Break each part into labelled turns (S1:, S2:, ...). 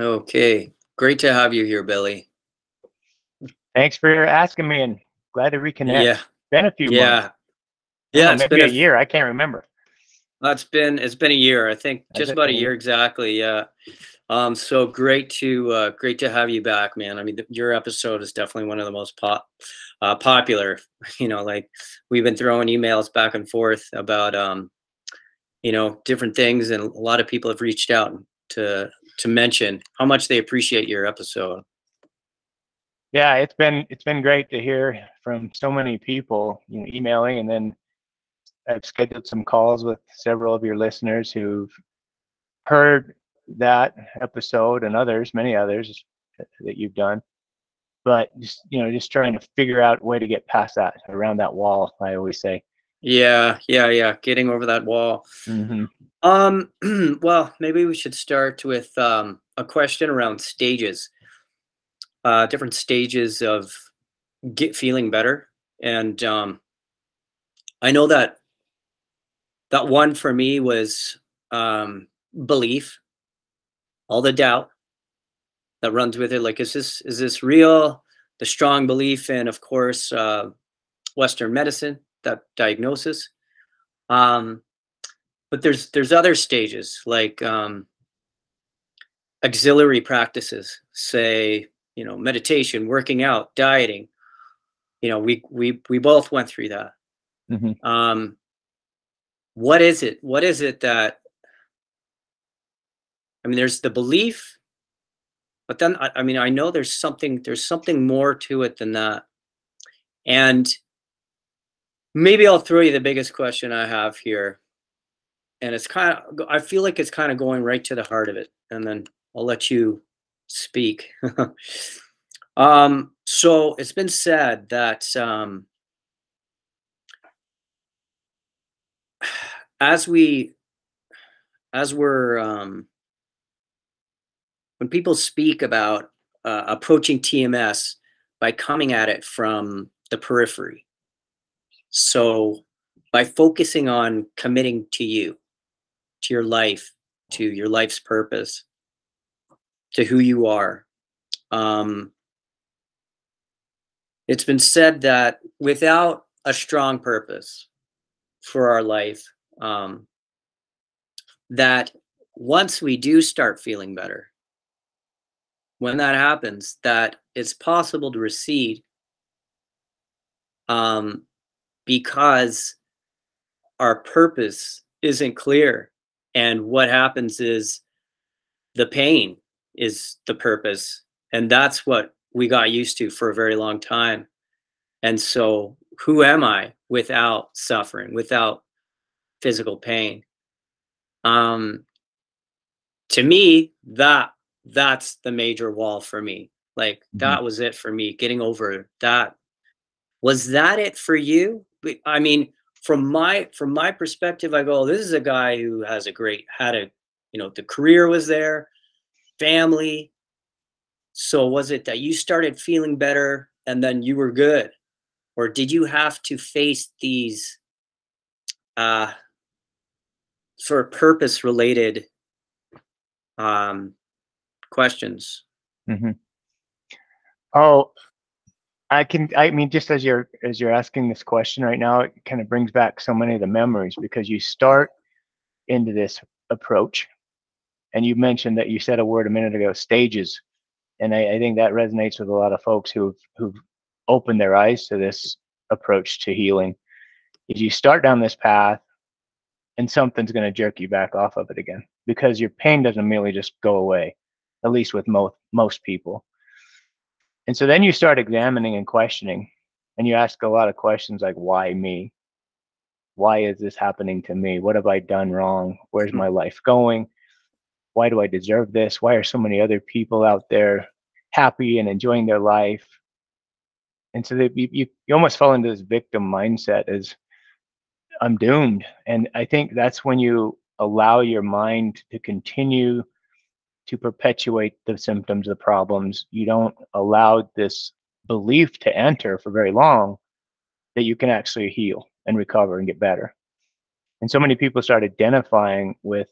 S1: Okay, great to have you here, Billy.
S2: Thanks for asking me, and glad to reconnect.
S1: Yeah,
S2: been a few
S1: yeah,
S2: months.
S1: yeah. It's
S2: maybe
S1: been
S2: a
S1: a
S2: year. I can't remember.
S1: That's been it's been a year. I think just about a year exactly. Yeah. Um. So great to uh, great to have you back, man. I mean, your episode is definitely one of the most pop uh, popular. You know, like we've been throwing emails back and forth about um, you know, different things, and a lot of people have reached out to to mention how much they appreciate your episode.
S2: Yeah, it's been it's been great to hear from so many people, you know, emailing, and then I've scheduled some calls with several of your listeners who've heard that episode and others, many others that you've done. But just you know, just trying to figure out a way to get past that, around that wall. I always say.
S1: Yeah, yeah, yeah. Getting over that wall.
S2: hmm
S1: Um, well, maybe we should start with um, a question around stages, uh, different stages of get feeling better. And um, I know that that one for me was um, belief, all the doubt that runs with it. Like, is this is this real? The strong belief in, of course, uh, Western medicine, that diagnosis. Um, but there's there's other stages like um, auxiliary practices say you know meditation working out dieting. You know we we we both went through that.
S2: Hmm
S1: um what is it what is it that i mean there's the belief but then I, I mean i know there's something there's something more to it than that. And maybe i'll throw you the biggest question i have here. And it's kind of i feel like it's kind of going right to the heart of it and then i'll let you speak. Um so it's been said that um as we as we're um when people speak about uh, approaching tms by coming at it from the periphery so by focusing on committing to you to your life to your life's purpose to who you are um it's been said that without a strong purpose for our life um, that once we do start feeling better when that happens that it's possible to recede um, because our purpose isn't clear. And what happens is the pain is the purpose. And that's what we got used to for a very long time. And so who am i without suffering without physical pain? Um to me that that's the major wall for me. Like
S2: Mhm.
S1: that was it for me getting over that. Was that it for you i mean from my from my perspective i go oh, this is a guy who has a great had a you know the career was there family. So was it that you started feeling better and then you were good? Or did you have to face these uh sort of purpose related um questions?
S2: Mm -hmm. Oh, I can. I mean, just as you're as you're asking this question right now, it kind of brings back so many of the memories because you start into this approach, and you mentioned that you said a word a minute ago, stages, and I, I think that resonates with a lot of folks who've who've opened their eyes to this approach to healing. Is you start down this path, and something's going to jerk you back off of it again because your pain doesn't merely just go away, at least with most most people. And so then you start examining and questioning, and you ask a lot of questions like, why me? Why is this happening to me? What have I done wrong? Where's hmm. my life going? Why do I deserve this? Why are so many other people out there happy and enjoying their life? And so that you, you, you almost fall into this victim mindset as I'm doomed. And I think that's when you allow your mind to continue to perpetuate the symptoms, the problems. You don't allow this belief to enter for very long that you can actually heal and recover and get better. And so many people start identifying with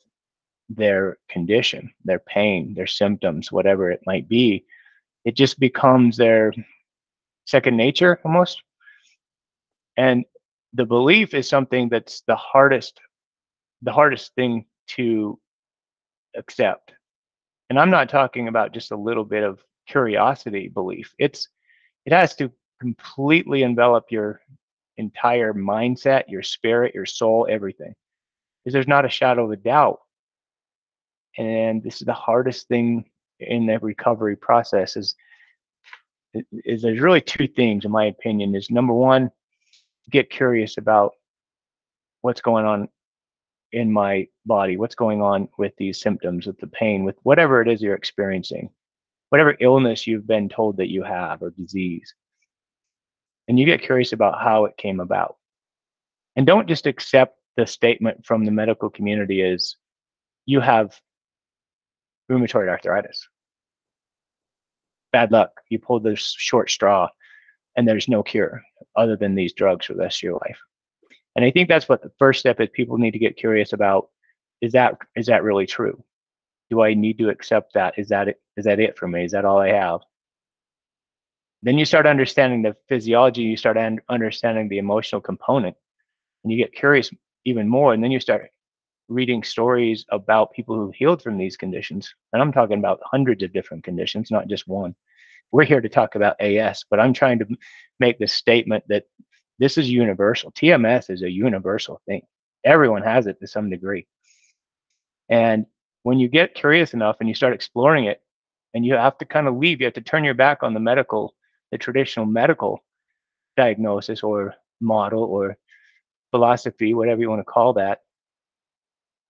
S2: their condition, their pain, their symptoms, whatever it might be. It just becomes their second nature almost. And the belief is something that's the hardest, the hardest thing to accept. And I'm not talking about just a little bit of curiosity belief. It's it has to completely envelop your entire mindset, your spirit, your soul, everything. Because there's not a shadow of a doubt. And this is the hardest thing in the recovery process is is there's really two things in my opinion is number one get curious about what's going on in my body what's going on with these symptoms with the pain with whatever it is you're experiencing whatever illness you've been told that you have or disease and you get curious about how it came about and don't just accept the statement from the medical community is you have rheumatoid arthritis bad luck. You pulled the short straw and there's no cure other than these drugs for the rest of your life. And I think that's what the first step is people need to get curious about is that is that really true? Do I need to accept that? Is that it? Is that it for me? Is that all I have? Then you start understanding the physiology, you start understanding the emotional component, and you get curious even more. And then you start reading stories about people who healed from these conditions. And I'm talking about hundreds of different conditions, not just one. We're here to talk about AS, but I'm trying to make the statement that this is universal. TMS is a universal thing. Everyone has it to some degree. And when you get curious enough and you start exploring it, and you have to kind of leave, you have to turn your back on the medical, the traditional medical diagnosis or model or philosophy, whatever you want to call that,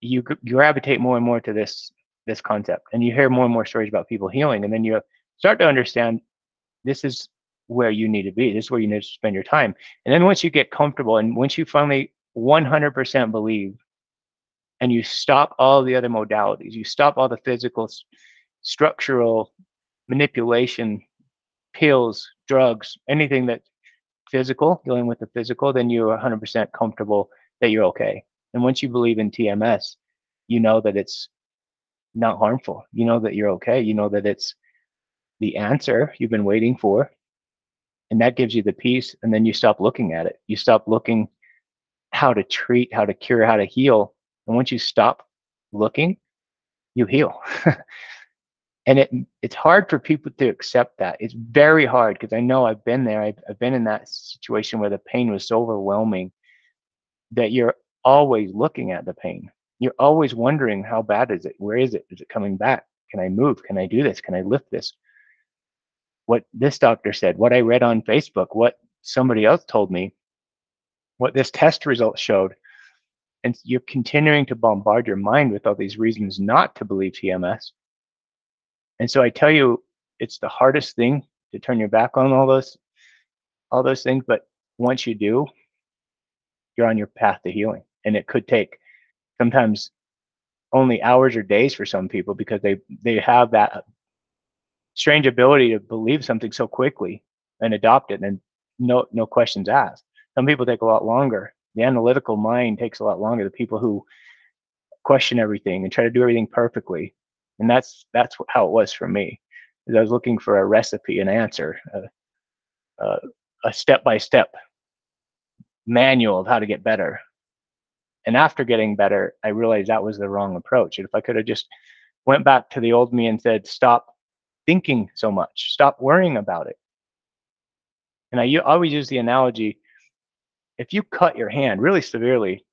S2: you gravitate more and more to this this concept and you hear more and more stories about people healing and then you start to understand this is where you need to be this is where you need to spend your time and then once you get comfortable and once you finally 100% believe and you stop all the other modalities you stop all the physical structural manipulation pills drugs anything that physical dealing with the physical then you're 100% comfortable that you're okay and once you believe in TMS, you know that it's not harmful. You know that you're okay. You know that it's the answer you've been waiting for. And that gives you the peace. And then you stop looking at it. You stop looking how to treat, how to cure, how to heal. And once you stop looking, you heal. and it it's hard for people to accept that. It's very hard because I know I've been there. I've, I've been in that situation where the pain was so overwhelming that you're always looking at the pain. You're always wondering how bad is it? Where is it? Is it coming back? Can I move? Can I do this? Can I lift this? What this doctor said, what I read on Facebook, what somebody else told me, what this test result showed. And you're continuing to bombard your mind with all these reasons not to believe TMS. And so I tell you, it's the hardest thing to turn your back on all those all those things, but once you do, you're on your path to healing and it could take sometimes only hours or days for some people because they they have that strange ability to believe something so quickly and adopt it and no no questions asked. Some people take a lot longer. The analytical mind takes a lot longer. The people who question everything and try to do everything perfectly. And that's that's how it was for me. Is i was looking for a recipe an answer a, a, a step-by-step manual of how to get better. And after getting better, I realized that was the wrong approach. And if I could have just went back to the old me and said, stop thinking so much, stop worrying about it. And I always use the analogy if you cut your hand really severely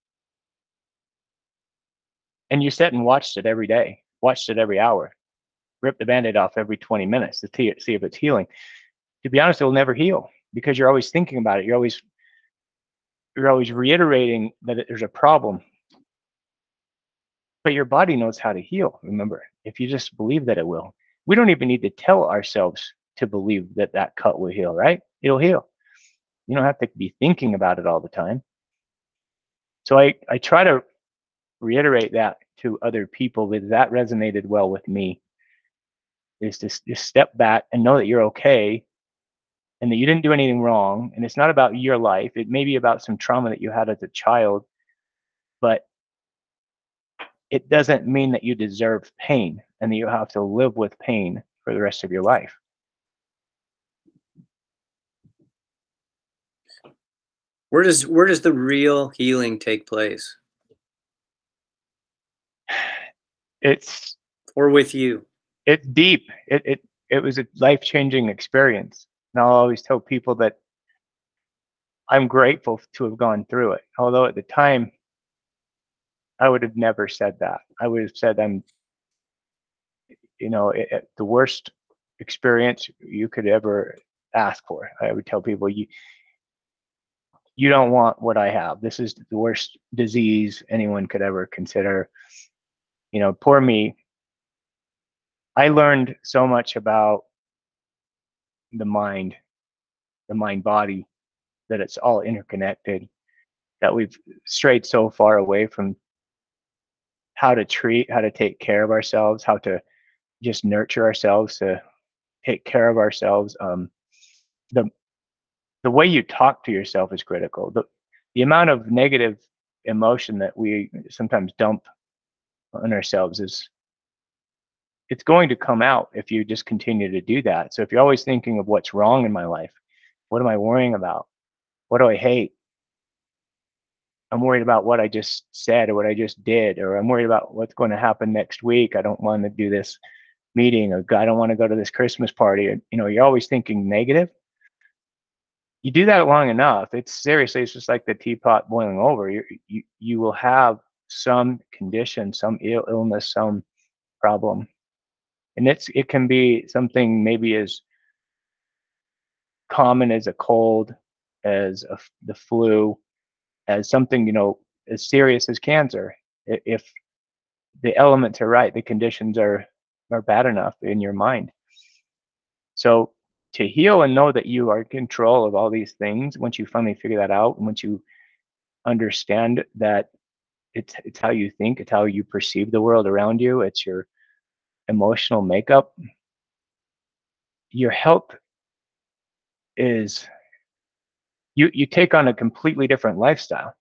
S2: and you sat and watched it every day, watched it every hour, rip the band aid off every 20 minutes to see if it's healing, to be honest, it will never heal because you're always thinking about it. You're always you're always reiterating that there's a problem. But your body knows how to heal, remember, if you just believe that it will. We don't even need to tell ourselves to believe that that cut will heal, right? It'll heal. You don't have to be thinking about it all the time. So I, I try to reiterate that to other people because that resonated well with me is to just step back and know that you're okay and that you didn't do anything wrong and it's not about your life it may be about some trauma that you had as a child but it doesn't mean that you deserve pain and that you have to live with pain for the rest of your life.
S1: Where does where does the real healing take place?
S2: It's
S1: or with you.
S2: It's deep. It it it was a life changing experience, and I'll always tell people that I'm grateful to have gone through it. Although at the time, I would have never said that. I would have said I'm, you know, it, it, the worst experience you could ever ask for. I would tell people you you don't want what I have. This is the worst disease anyone could ever consider. You know, poor me. I learned so much about the mind, the mind body, that it's all interconnected, that we've strayed so far away from how to treat, how to take care of ourselves, how to just nurture ourselves, to take care of ourselves. Um, the the way you talk to yourself is critical. The, the amount of negative emotion that we sometimes dump on ourselves is it's going to come out if you just continue to do that. So if you're always thinking of what's wrong in my life, what am I worrying about? What do I hate? I'm worried about what I just said or what I just did, or I'm worried about what's going to happen next week. I don't want to do this meeting, or I don't want to go to this Christmas party. You know, you're always thinking negative you do that long enough, it's seriously, it's just like the teapot boiling over. You you you will have some condition, some Ill, illness, some problem, and it's it can be something maybe as common as a cold, as a, the flu, as something you know as serious as cancer. If the elements are right, the conditions are are bad enough in your mind. So to heal and know that you are in control of all these things once you finally figure that out and once you understand that it's it's how you think it's how you perceive the world around you it's your emotional makeup your health is you you take on a completely different lifestyle.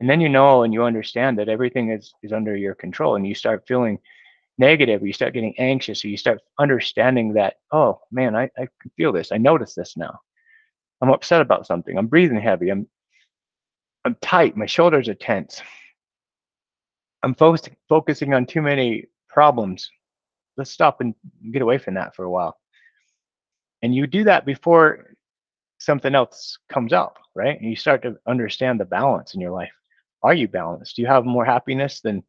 S2: And then you know and you understand that everything is is under your control and you start feeling negative or you start getting anxious or you start understanding that oh man I, I can feel this. I notice this now. I'm upset about something. I'm breathing heavy. I'm i'm tight. My shoulders are tense. I'm fo- focusing on too many problems. Let's stop and get away from that for a while. And you do that before something else comes up right and you start to understand the balance in your life are you balanced do you have more happiness than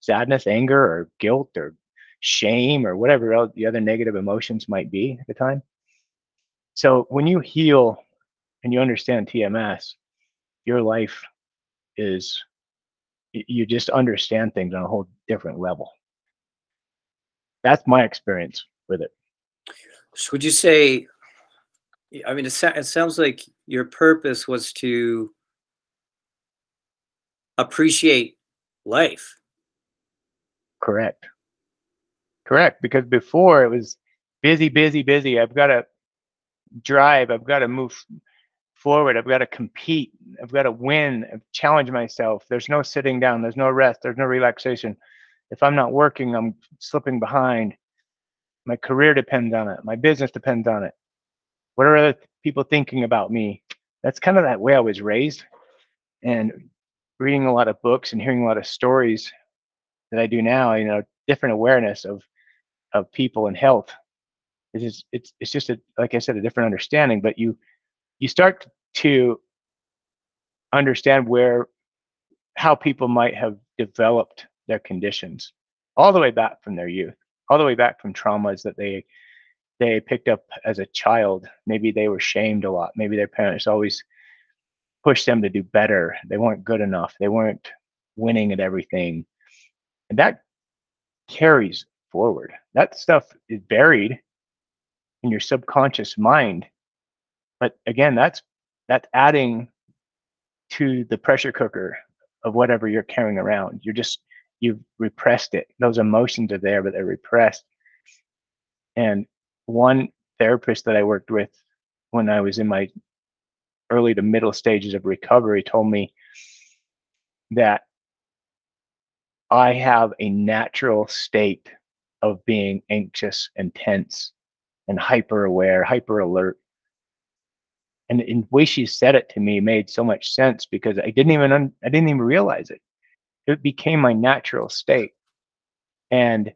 S2: sadness, anger, or guilt, or shame, or whatever else the other negative emotions might be at the time. So when you heal and you understand TMS, your life is you just understand things on a whole different level. That's my experience with it.
S1: So would you say? I mean, it, it sounds like your purpose was to appreciate life
S2: Correct. Correct. Because before it was busy, busy, busy. I've got to drive. I've got to move forward. I've got to compete. I've got to win, I've challenge myself. There's no sitting down. There's no rest. There's no relaxation. If I'm not working, I'm slipping behind. My career depends on it. My business depends on it. What are other people thinking about me? That's kind of that way I was raised. And reading a lot of books and hearing a lot of stories that I do now, you know, different awareness of of people and health. It's just, it's it's just a like I said, a different understanding. But you you start to understand where how people might have developed their conditions all the way back from their youth, all the way back from traumas that they they picked up as a child. Maybe they were shamed a lot. Maybe their parents always pushed them to do better. They weren't good enough. They weren't winning at everything. And that carries forward. That stuff is buried in your subconscious mind. But again, that's that's adding to the pressure cooker of whatever you're carrying around. You're just you've repressed it. Those emotions are there, but they're repressed. And one therapist that I worked with when I was in my early to middle stages of recovery told me that I have a natural state of being anxious and tense and hyper aware, hyper alert. And the way she said it to me made so much sense because I didn't even I didn't even realize it. It became my natural state. And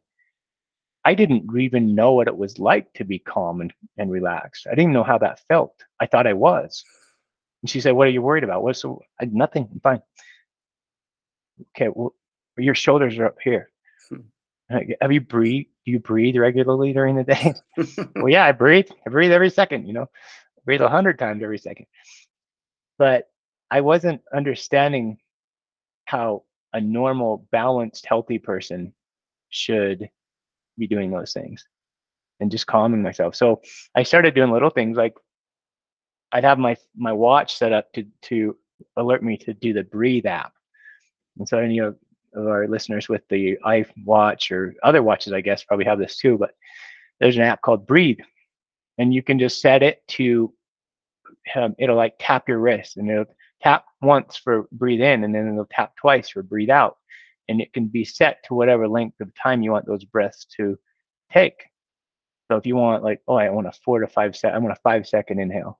S2: I didn't even know what it was like to be calm and, and relaxed. I didn't even know how that felt. I thought I was. And she said, What are you worried about? What's so I, nothing, I'm fine. Okay, well, your shoulders are up here. Hmm. Have you breathe? Do you breathe regularly during the day? well, yeah, I breathe. I breathe every second, you know, I breathe a hundred times every second. But I wasn't understanding how a normal, balanced, healthy person should be doing those things and just calming myself. So I started doing little things like I'd have my my watch set up to to alert me to do the breathe app. And so any of, of our listeners with the iWatch or other watches, I guess, probably have this too. But there's an app called Breathe, and you can just set it to um, it'll like tap your wrist and it'll tap once for breathe in and then it'll tap twice for breathe out and it can be set to whatever length of time you want those breaths to take. So if you want like, oh, I want a four to five second, I want a five second inhale.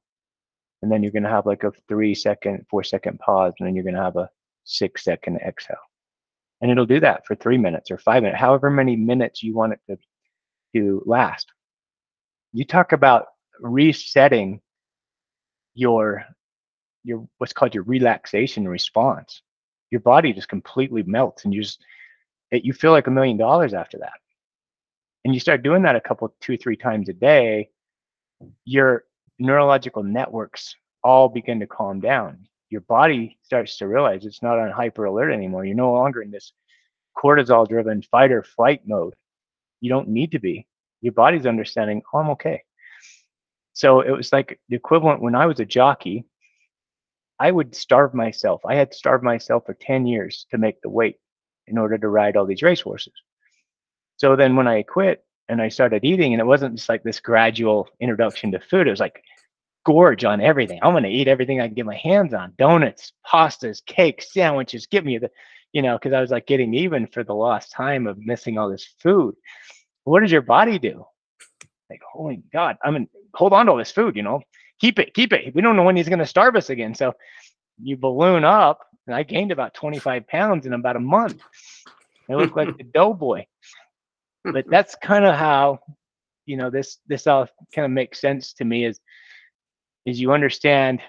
S2: And then you're to have like a three second, four second pause, and then you're to have a six second exhale. And it'll do that for three minutes or five minutes, however many minutes you want it to, to last. You talk about resetting your your what's called your relaxation response your body just completely melts and you just it, you feel like a million dollars after that. And you start doing that a couple two three times a day your neurological networks all begin to calm down. Your body starts to realize it's not on hyper alert anymore. You're no longer in this cortisol driven fight or flight mode. You don't need to be. Your body's understanding oh, i'm okay. So it was like the equivalent when i was a jockey I would starve myself. I had starved myself for 10 years to make the weight in order to ride all these racehorses. So then when I quit and I started eating, and it wasn't just like this gradual introduction to food, it was like gorge on everything. I'm going to eat everything I can get my hands on donuts, pastas, cakes, sandwiches. Give me the, you know, because I was like getting even for the lost time of missing all this food. What does your body do? Like, holy God, I'm in, hold on to all this food, you know, keep it, keep it. We don't know when he's going to starve us again. So you balloon up. And I gained about 25 pounds in about a month. I look like the doughboy. But that's kind of how, you know, this this all kind of makes sense to me is is you understand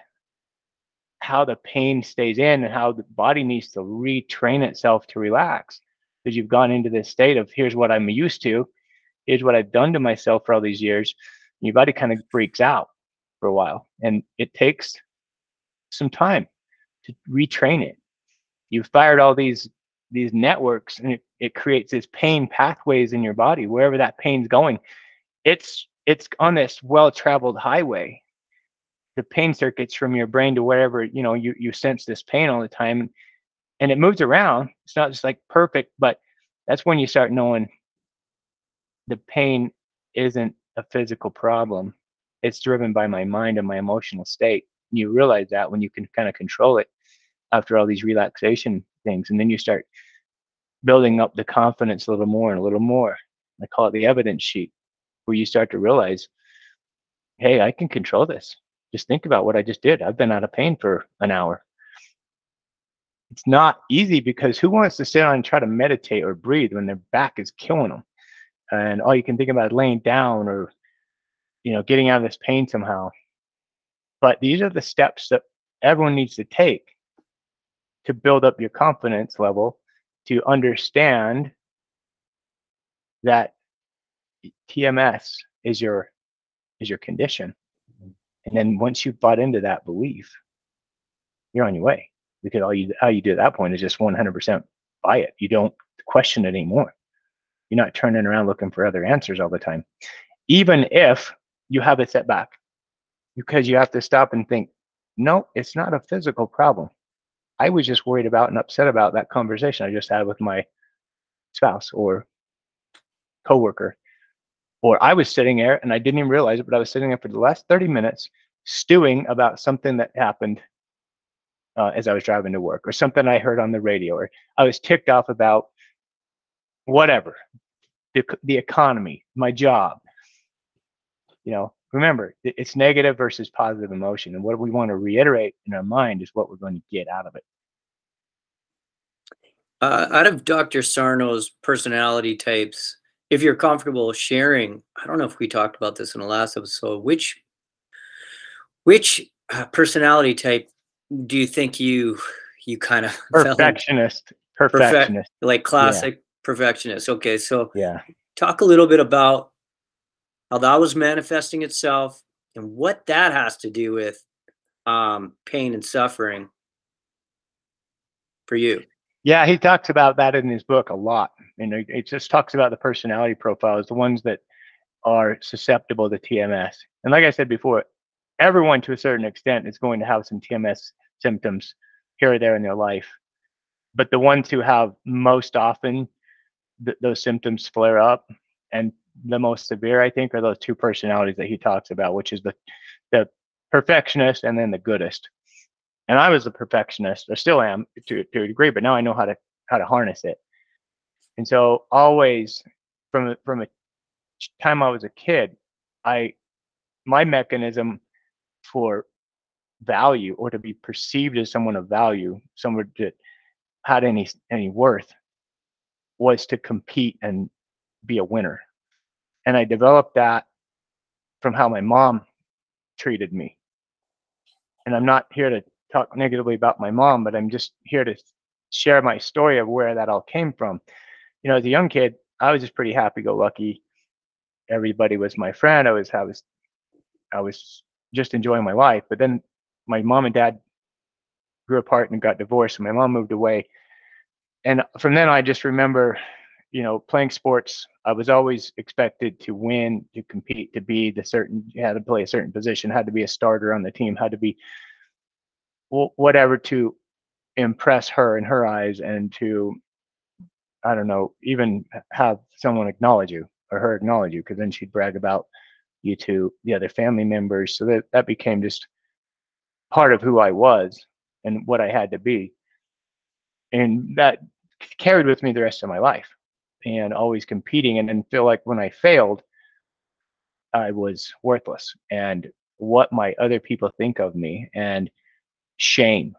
S2: how the pain stays in and how the body needs to retrain itself to relax because you've gone into this state of here's what I'm used to, here's what I've done to myself for all these years. Your body kind of freaks out for a while. And it takes some time to retrain it. You've fired all these these networks and it, it creates these pain pathways in your body, wherever that pain's going. It's it's on this well-traveled highway. The pain circuits from your brain to wherever, you know, you, you sense this pain all the time. And it moves around. It's not just like perfect, but that's when you start knowing the pain isn't a physical problem it's driven by my mind and my emotional state. You realize that when you can kind of control it after all these relaxation things, and then you start building up the confidence a little more and a little more. I call it the evidence sheet, where you start to realize, hey, I can control this. Just think about what I just did. I've been out of pain for an hour. It's not easy because who wants to sit on and try to meditate or breathe when their back is killing them? And all you can think about is laying down or you know, getting out of this pain somehow. But these are the steps that everyone needs to take to build up your confidence level to understand that TMS is your is your condition. Mm-hmm. And then once you've bought into that belief, you're on your way. Because all you all you do at that point is just 100% buy it. You don't question it anymore. You're not turning around looking for other answers all the time. Even if you have a setback because you have to stop and think, no, it's not a physical problem. I was just worried about and upset about that conversation I just had with my spouse or coworker. Or I was sitting there and I didn't even realize it, but I was sitting there for the last 30 minutes stewing about something that happened uh, as I was driving to work or something I heard on the radio or I was ticked off about whatever, the, the economy, my job. You know, remember, it's negative versus positive emotion. And what we want to reiterate in our mind is what we're going to get out of it.
S1: Uh, out of Dr. Sarno's personality types, if you're comfortable sharing, I don't know if we talked about this in the last episode, which which uh, personality type do you think you you kind of
S2: perfectionist perfectionist
S1: perfect, like classic yeah. perfectionist okay so
S2: yeah
S1: talk a little bit about how that was manifesting itself and what that has to do with um, pain and suffering for you
S2: yeah he talks about that in his book a lot and it just talks about the personality profiles the ones that are susceptible to tms and like i said before everyone to a certain extent is going to have some tms symptoms here or there in their life. But the ones who have most often th- those symptoms flare up and the most severe, I think, are those two personalities that he talks about, which is the the perfectionist and then the goodist. And I was a perfectionist, I still am to, to a degree, but now I know how to how to harness it. And so always from from a time I was a kid, I my mechanism for value or to be perceived as someone of value, someone that had any any worth, was to compete and be a winner. And I developed that from how my mom treated me. And I'm not here to talk negatively about my mom, but I'm just here to share my story of where that all came from. You know, as a young kid, I was just pretty happy-go-lucky. Everybody was my friend. I was I was I was just enjoying my life. But then my mom and dad grew apart and got divorced. And my mom moved away. And from then, I just remember, you know, playing sports. I was always expected to win, to compete, to be the certain, you had to play a certain position, had to be a starter on the team, had to be whatever to impress her in her eyes and to, I don't know, even have someone acknowledge you or her acknowledge you, because then she'd brag about you to the other family members. So that, that became just part of who I was and what I had to be. And that carried with me the rest of my life and always competing and, and feel like when I failed, I was worthless and what might other people think of me and shame.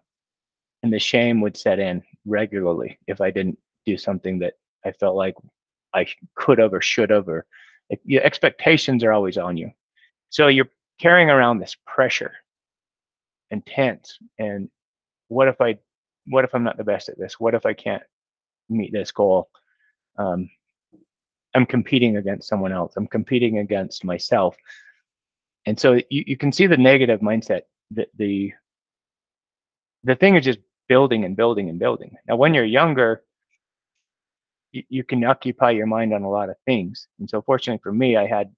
S2: And the shame would set in regularly if I didn't do something that I felt like I could have or should have, or your expectations are always on you. So you're carrying around this pressure intense and what if i what if i'm not the best at this what if i can't meet this goal um, i'm competing against someone else. I'm competing against myself. And so you, you can see the negative mindset that the the thing is just building and building and building. Now when you're younger you, you can occupy your mind on a lot of things. And so fortunately for me i had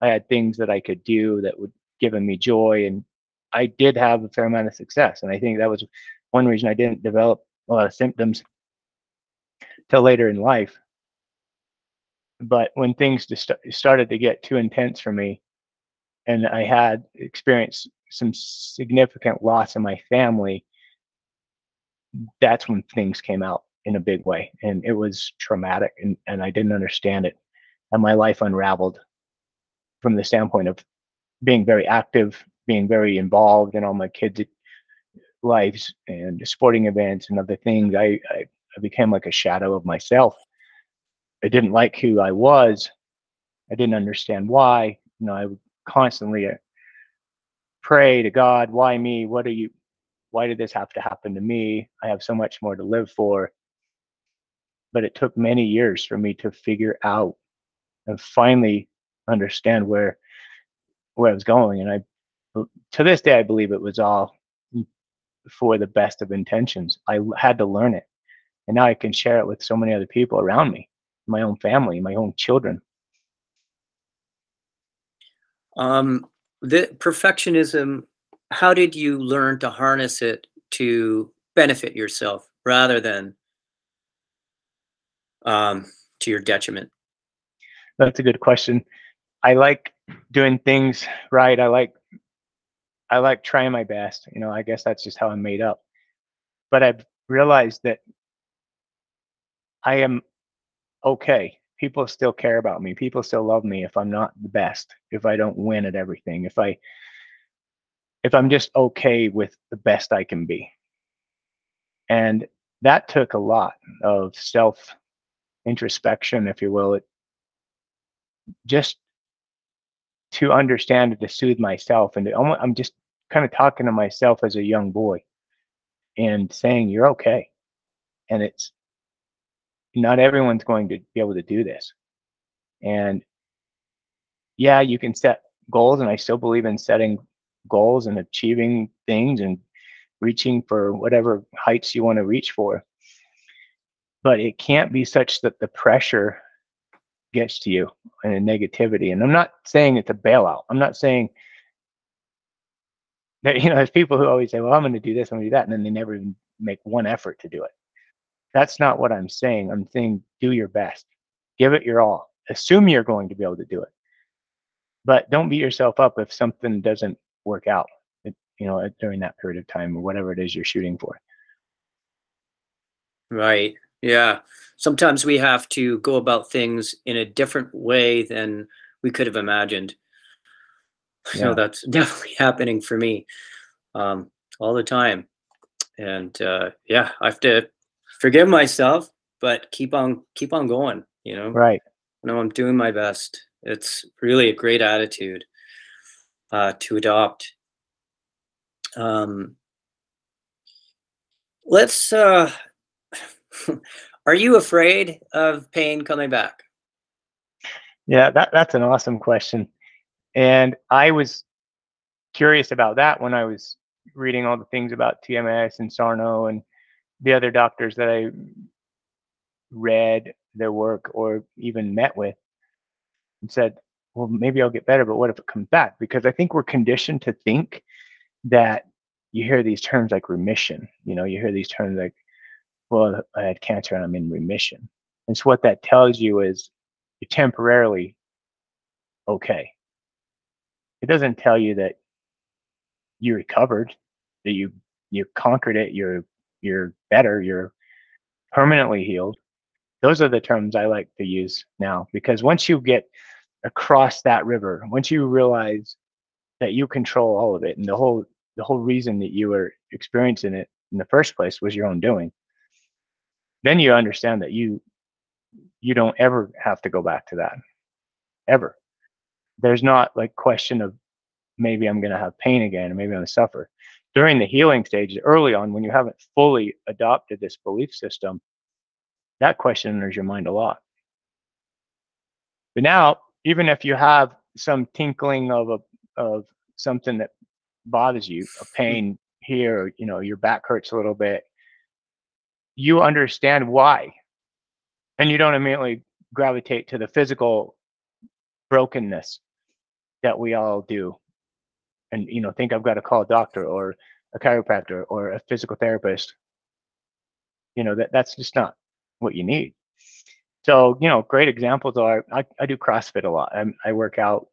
S2: i had things that i could do that would given me joy and I did have a fair amount of success, and I think that was one reason I didn't develop a lot of symptoms till later in life. But when things just started to get too intense for me, and I had experienced some significant loss in my family, that's when things came out in a big way, and it was traumatic, and, and I didn't understand it, and my life unraveled from the standpoint of being very active being very involved in all my kids' lives and sporting events and other things, I, I, I became like a shadow of myself. I didn't like who I was. I didn't understand why. You know, I would constantly uh, pray to God, why me? What are you? Why did this have to happen to me? I have so much more to live for. But it took many years for me to figure out and finally understand where where I was going. And I to this day, I believe it was all for the best of intentions. I had to learn it. And now I can share it with so many other people around me, my own family, my own children.
S1: Um, the perfectionism, how did you learn to harness it to benefit yourself rather than um, to your detriment?
S2: That's a good question. I like doing things right. I like I like trying my best. You know, I guess that's just how I'm made up. But I've realized that I am okay. People still care about me. People still love me if I'm not the best, if I don't win at everything, if I if I'm just okay with the best I can be. And that took a lot of self introspection, if you will, it just to understand and to soothe myself. And to, I'm just kind of talking to myself as a young boy and saying, You're okay. And it's not everyone's going to be able to do this. And yeah, you can set goals, and I still believe in setting goals and achieving things and reaching for whatever heights you want to reach for. But it can't be such that the pressure gets to you and a negativity. And I'm not saying it's a bailout. I'm not saying that, you know, there's people who always say, well, I'm going to do this, I'm going to do that. And then they never even make one effort to do it. That's not what I'm saying. I'm saying do your best, give it your all, assume you're going to be able to do it. But don't beat yourself up if something doesn't work out, you know, during that period of time or whatever it is you're shooting for.
S1: Right. Yeah. Sometimes we have to go about things in a different way than we could have imagined. Yeah. So that's definitely happening for me um, all the time. And uh, yeah, I have to forgive myself, but keep on keep on going. You know,
S2: right?
S1: No, I'm doing my best. It's really a great attitude uh, to adopt. Um, let's uh, Are you afraid of pain coming back?
S2: Yeah, that, that's an awesome question. And I was curious about that when I was reading all the things about TMS and Sarno and the other doctors that I read their work or even met with and said, well, maybe I'll get better, but what if it comes back? Because I think we're conditioned to think that you hear these terms like remission, you know, you hear these terms like well, I had cancer and I'm in remission. And so what that tells you is you're temporarily okay. It doesn't tell you that you recovered, that you you conquered it, you're you're better, you're permanently healed. Those are the terms I like to use now because once you get across that river, once you realize that you control all of it and the whole the whole reason that you were experiencing it in the first place was your own doing then you understand that you you don't ever have to go back to that ever there's not like question of maybe i'm going to have pain again or maybe i'm going to suffer during the healing stage early on when you haven't fully adopted this belief system that question enters your mind a lot. But now even if you have some tinkling of a of something that bothers you a hmm. pain here you know your back hurts a little bit you understand why. And you don't immediately gravitate to the physical brokenness that we all do and you know think i've got to call a doctor or a chiropractor or a physical therapist. You know that that's just not what you need. So you know great examples are i, I do crossfit a lot. I, I work out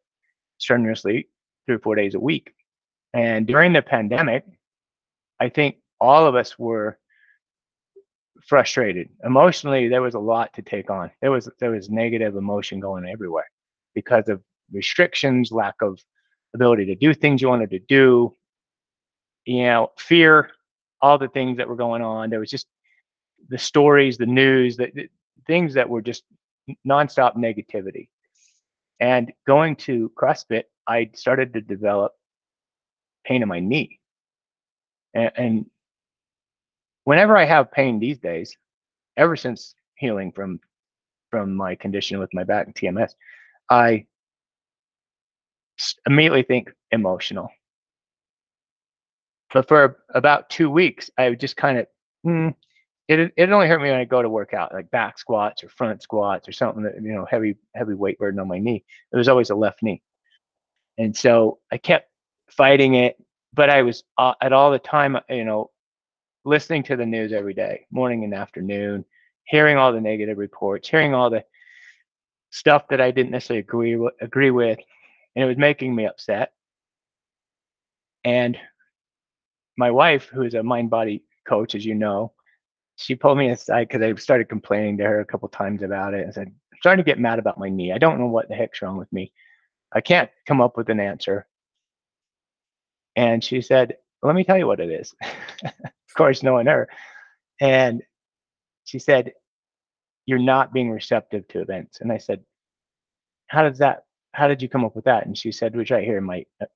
S2: strenuously three or four days a week. And during the pandemic i think all of us were frustrated. Emotionally there was a lot to take on. There was there was negative emotion going everywhere because of restrictions lack of ability to do things you wanted to do. You know fear all the things that were going on. There was just the stories the news the, the things that were just nonstop negativity. And going to crossfit i started to develop pain in my knee. And, and whenever I have pain these days, ever since healing from from my condition with my back and TMS, I immediately think emotional. But for about two weeks, I would just kind of, mm, it it only hurt me when I go to work out, like back squats or front squats or something that you know heavy heavy weight burden on my knee. It was always a left knee, and so I kept fighting it. But I was uh, at all the time, you know, listening to the news every day, morning and afternoon, hearing all the negative reports, hearing all the stuff that I didn't necessarily agree agree with, and it was making me upset. And my wife, who is a mind body coach, as you know, she pulled me aside because I started complaining to her a couple times about it. I said, I'm starting to get mad about my knee. I don't know what the heck's wrong with me. I can't come up with an answer. And she said, Let me tell you what it is. of course, knowing her. And she said, You're not being receptive to events. And I said, How does that, how did you come up with that? And she said, "Was right here in my uh,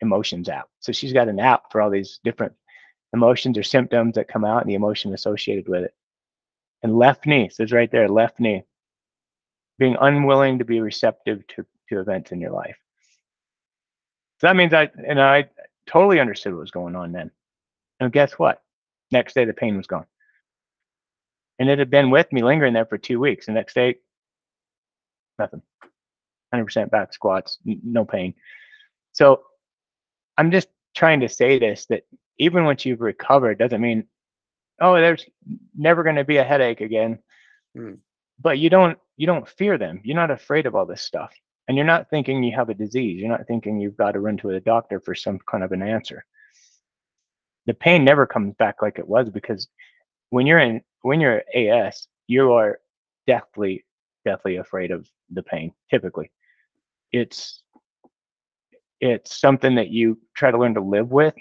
S2: emotions app. So she's got an app for all these different emotions or symptoms that come out and the emotion associated with it. And left knee says right there, left knee, being unwilling to be receptive to, to events in your life. So that means I, and I totally understood what was going on then. And guess what? Next day, the pain was gone. And it had been with me lingering there for two weeks. The next day, nothing. 100% back squats, no pain. So I'm just trying to say this that even once you've recovered doesn't mean oh there's never going to be a headache again. Mm. but you don't you don't fear them. You're not afraid of all this stuff. And you're not thinking you have a disease. You're not thinking you've got to run to a doctor for some kind of an answer. The pain never comes back like it was because when you're in when you're as you are deathly deathly afraid of the pain typically it's it's something that you try to learn to live with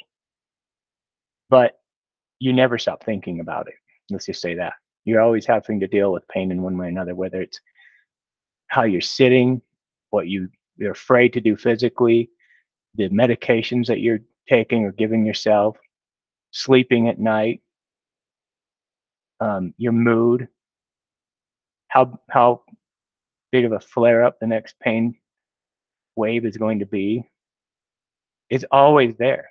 S2: but you never stop thinking about it. Let's just say that. You're always having to deal with pain in one way or another, whether it's how you're sitting, what you, you're afraid to do physically, the medications that you're taking or giving yourself, sleeping at night, um, your mood, how how big of a flare up the next pain wave is going to be. It's always there.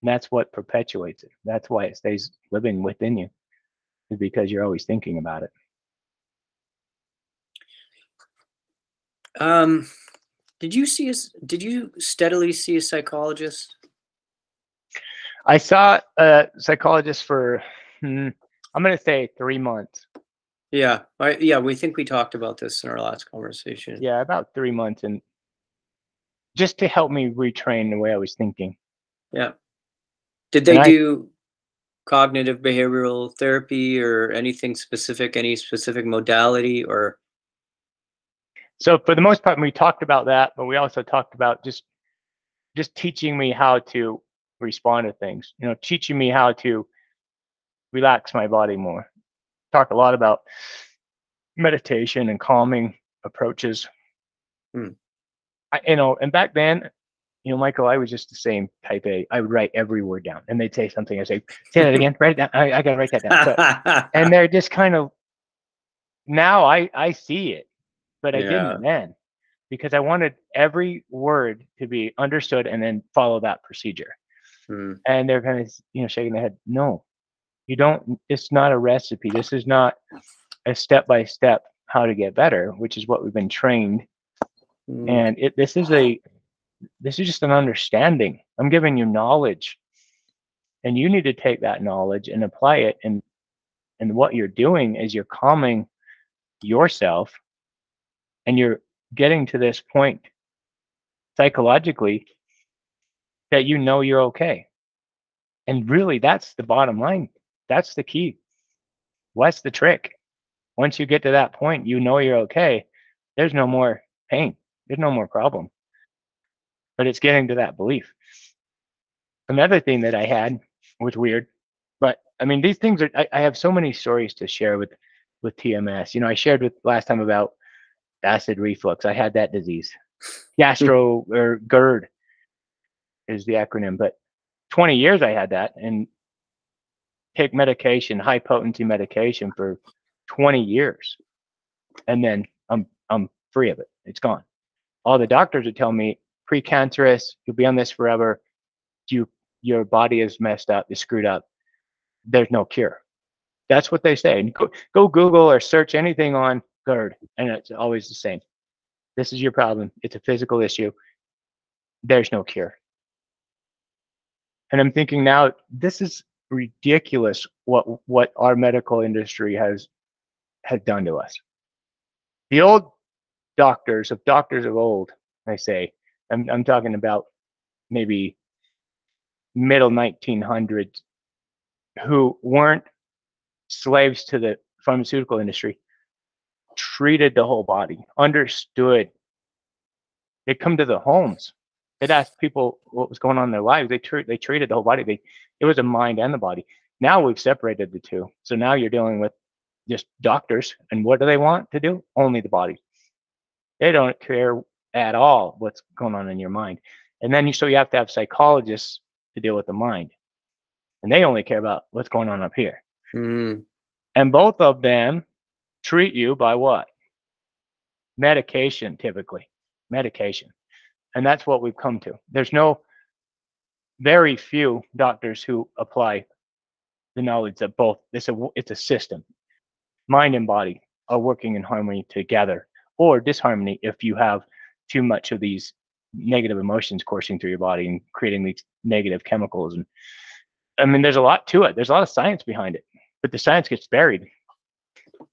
S2: And that's what perpetuates it. That's why it stays living within you, is because you're always thinking about it.
S1: Um, did you see us? Did you steadily see a psychologist?
S2: I saw a psychologist for, hmm, I'm going to say three months.
S1: Yeah, I, yeah, we think we talked about this in our last conversation.
S2: Yeah, about three months, and just to help me retrain the way I was thinking.
S1: Yeah. Did they do cognitive behavioral therapy or anything specific, any specific modality or?
S2: So for the most part, we talked about that, but we also talked about just just teaching me how to respond to things. You know, teaching me how to relax my body more. Talk a lot about meditation and calming approaches. Hmm. I, you know, and back then you know, Michael, I was just the same type A. I would write every word down, and they'd say something. I say, say that again. write it down. I, I got to write that down. and they're just kind of now I I see it, but I yeah. didn't then because I wanted every word to be understood and then follow that procedure. Hmm. And they're kind of you know shaking their head. No, you don't. It's not a recipe. This is not a step by step how to get better, which is what we've been trained. Hmm. And it this is a this is just an understanding. I'm giving you knowledge. And you need to take that knowledge and apply it. And and what you're doing is you're calming yourself and you're getting to this point psychologically that you know you're okay. And really that's the bottom line. That's the key. What's the trick? Once you get to that point, you know you're okay. There's no more pain. There's no more problem but it's getting to that belief. Another thing that I had was weird, but I mean, these things are, I, I have so many stories to share with, with TMS. You know, I shared with last time about acid reflux. I had that disease. Hmm. Gastro or GERD is the acronym, but 20 years I had that and take medication, high potency medication for 20 years. And then I'm I'm free of it. It's gone. All the doctors would tell me precancerous, you'll be on this forever. You your body is messed up, is screwed up. There's no cure. That's what they say. Go, go Google or search anything on GERD, and it's always the same. This is your problem. It's a physical issue. There's no cure. And I'm thinking now, this is ridiculous what what our medical industry has has done to us. The old doctors of doctors of old, I say, I'm, I'm talking about maybe middle 1900s who weren't slaves to the pharmaceutical industry treated the whole body, understood. They'd come to the homes. They'd ask people what was going on in their lives. They treat they treated the whole body. They it was a mind and the body. Now we've separated the two. So now you're dealing with just doctors. And what do they want to do? Only the body. They don't care at all what's going on in your mind. And then you so you have to have psychologists to deal with the mind. And they only care about what's going on up here.
S1: Mm.
S2: And both of them treat you by what? Medication, typically. Medication. And that's what we've come to. There's no very few doctors who apply the knowledge that both it's a it's a system. Mind and body are working in harmony together or disharmony if you have too much of these negative emotions coursing through your body and creating these negative chemicals and i mean there's a lot to it there's a lot of science behind it but the science gets buried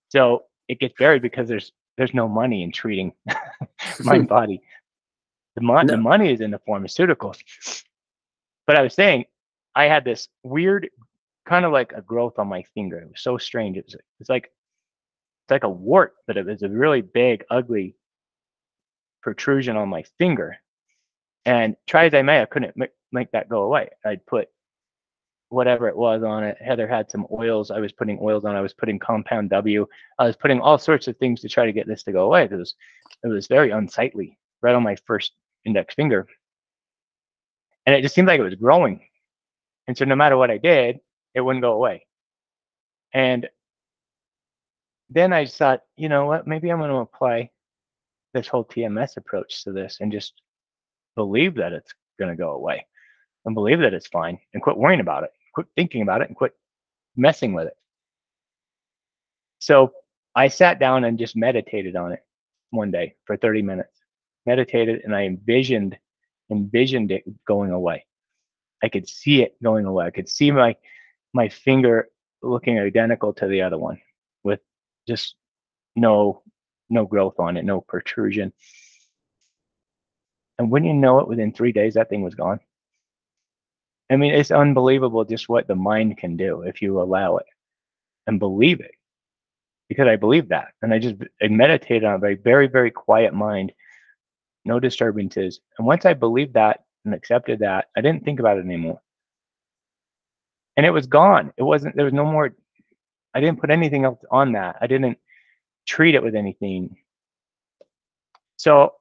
S2: so it gets buried because there's there's no money in treating mind body the, mo-
S1: No.
S2: the money is in the pharmaceuticals but i was saying i had this weird kind of like a growth on my finger it was so strange it was it's like it's like a wart but it was a really big ugly protrusion on my finger and try as I may, I couldn't make, make that go away. I'd put whatever it was on it. Heather had some oils. I was putting oils on. I was putting compound W. I was putting all sorts of things to try to get this to go away because it was very unsightly right on my first index finger. And it just seemed like it was growing. And so no matter what I did, it wouldn't go away. And then I just thought, you know what, maybe I'm going to apply this whole TMS approach to this and just believe that it's going to go away and believe that it's fine and quit worrying about it, quit thinking about it and quit messing with it. So I sat down and just meditated on it one day for 30 minutes. Meditated and I envisioned envisioned it going away. I could see it going away. I could see my my finger looking identical to the other one with just no no growth on it, no protrusion. And when you know it, within three days, that thing was gone. I mean, it's unbelievable just what the mind can do if you allow it and believe it. Because I believe that. And I just I meditated on a very, very, very quiet mind, no disturbances. And once I believed that and accepted that, I didn't think about it anymore. And it was gone. It wasn't, there was no more, I didn't put anything else on that. I didn't treat it with anything. So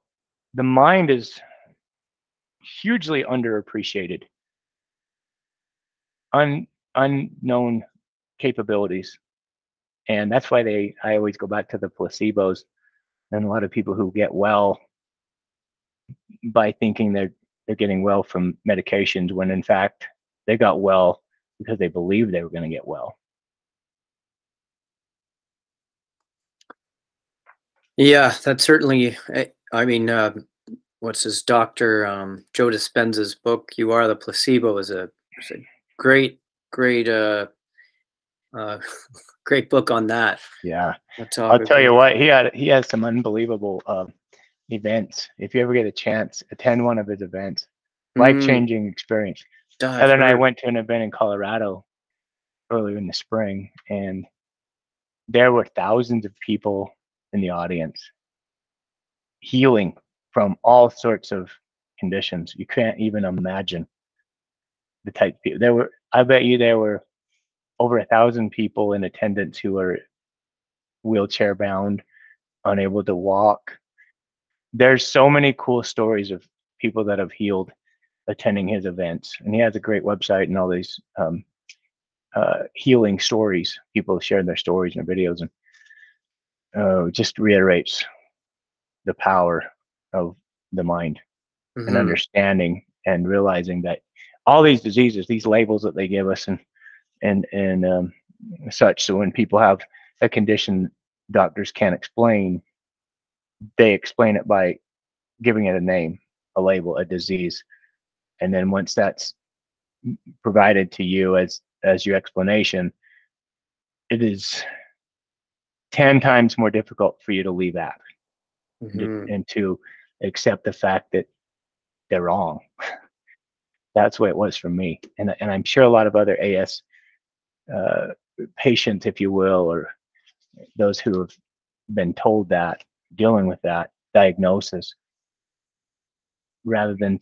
S2: the mind is hugely underappreciated, un, unknown capabilities. And that's why they, I always go back to the placebos and a lot of people who get well by thinking they're, they're getting well from medications when in fact they got well because they believed they were going to get well.
S1: Yeah, that's certainly. I, I mean, uh, what's his doctor um, Joe Dispenza's book? You are the placebo is a, is a great, great, uh, uh, great book on that.
S2: Yeah. I'll tell you what, he had he has some unbelievable uh, events. If you ever get a chance, attend one of his events.
S1: Mm,
S2: Life changing experience.
S1: I've
S2: Heather and I went to an event in Colorado earlier in the spring, and there were thousands of people in the audience healing from all sorts of conditions. You can't even imagine the type of people. There were, I bet you, there were over a thousand people in attendance who were wheelchair bound, unable to walk. There's so many cool stories of people that have healed attending his events, and he has a great website and all these um, uh, healing stories. People share their stories and videos, and uh, just reiterates the power of the mind and
S1: Mhm.
S2: understanding and realizing that all these diseases, these labels that they give us, and and and um, such. So when people have a condition doctors can't explain, they explain it by giving it a name, a label, a disease, and then once that's provided to you as as your explanation, it is ten times more difficult for you to leave that and to-
S1: Mhm.
S2: and to accept the fact that they're wrong. That's what it was for me, and and I'm sure a lot of other AS uh, patients, if you will, or those who have been told that, dealing with that diagnosis, rather than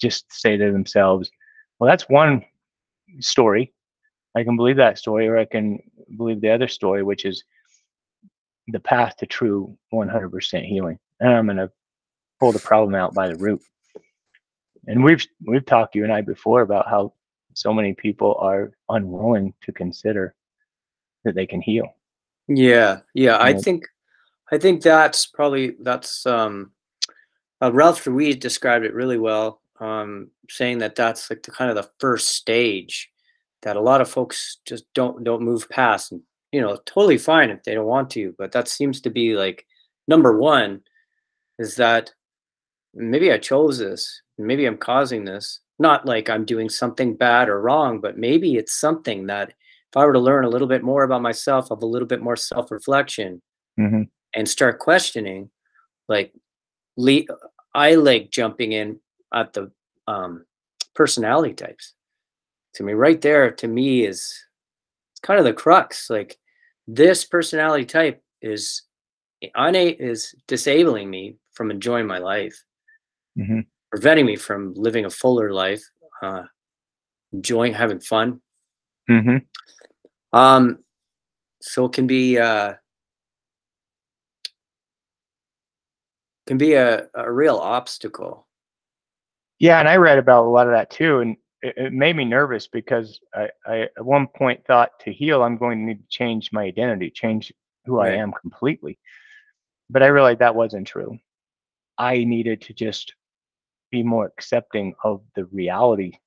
S2: just say to themselves, well, that's one story. I can believe that story, or I can believe the other story, which is the path to true 100% healing. And I'm going to pull the problem out by the root. And we've we've talked you and I before about how so many people are unwilling to consider that they can heal.
S1: Yeah, yeah. I think I think that's probably that's um uh, Ralph Ruiz described it really well, um, saying that that's like the kind of the first stage that a lot of folks just don't don't move past, and you know, totally fine if they don't want to, but that seems to be like number one is that maybe I chose this, maybe I'm causing this. Not like I'm doing something bad or wrong, but maybe it's something that if I were to learn a little bit more about myself, of a little bit more self reflection,
S2: mm-hmm.
S1: And start questioning, like le- I like jumping in at the um, personality types. To me, right there, to me is it's kind of the crux. Like this personality type is una- is disabling me from enjoying my life,
S2: mm-hmm.
S1: preventing me from living a fuller life, uh, enjoying having fun.
S2: Mm-hmm.
S1: Um, so it can be uh, can be a, a real obstacle.
S2: Yeah, and I read about a lot of that too, and it, it made me nervous because I, I at one point thought to heal, I'm going to need to change my identity, change who
S1: Right.
S2: I am completely. But I realized that wasn't true. I needed to just be more accepting of the reality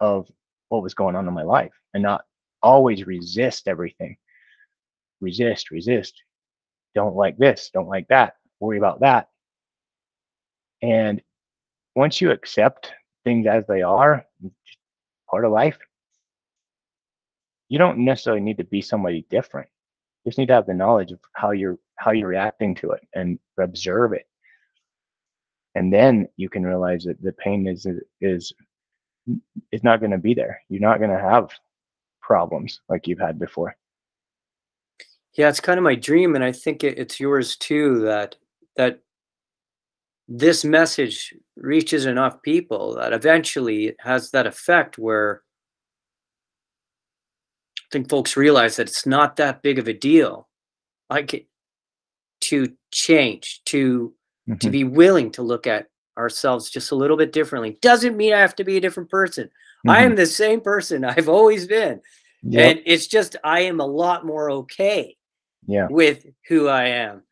S2: of what was going on in my life and not always resist everything. Resist, resist. Don't like this, don't like that, worry about that. And once you accept things as they are, part of life, you don't necessarily need to be somebody different. You just need to have the knowledge of how you're how you're reacting to it and observe it. And then you can realize that the pain is is is not going to be there. You're not going to have problems like you've had before.
S1: Yeah, it's kind of my dream, and I think it, it's yours too. That that this message reaches enough people that eventually it has that effect where I think folks realize that it's not that big of a deal. Like to change, to to
S2: Mhm.
S1: be willing to look at ourselves just a little bit differently doesn't mean I have to be a different person. I
S2: Mhm.
S1: am the same person I've always been.
S2: Yep.
S1: And it's just I am a lot more okay
S2: yeah.
S1: with who I am.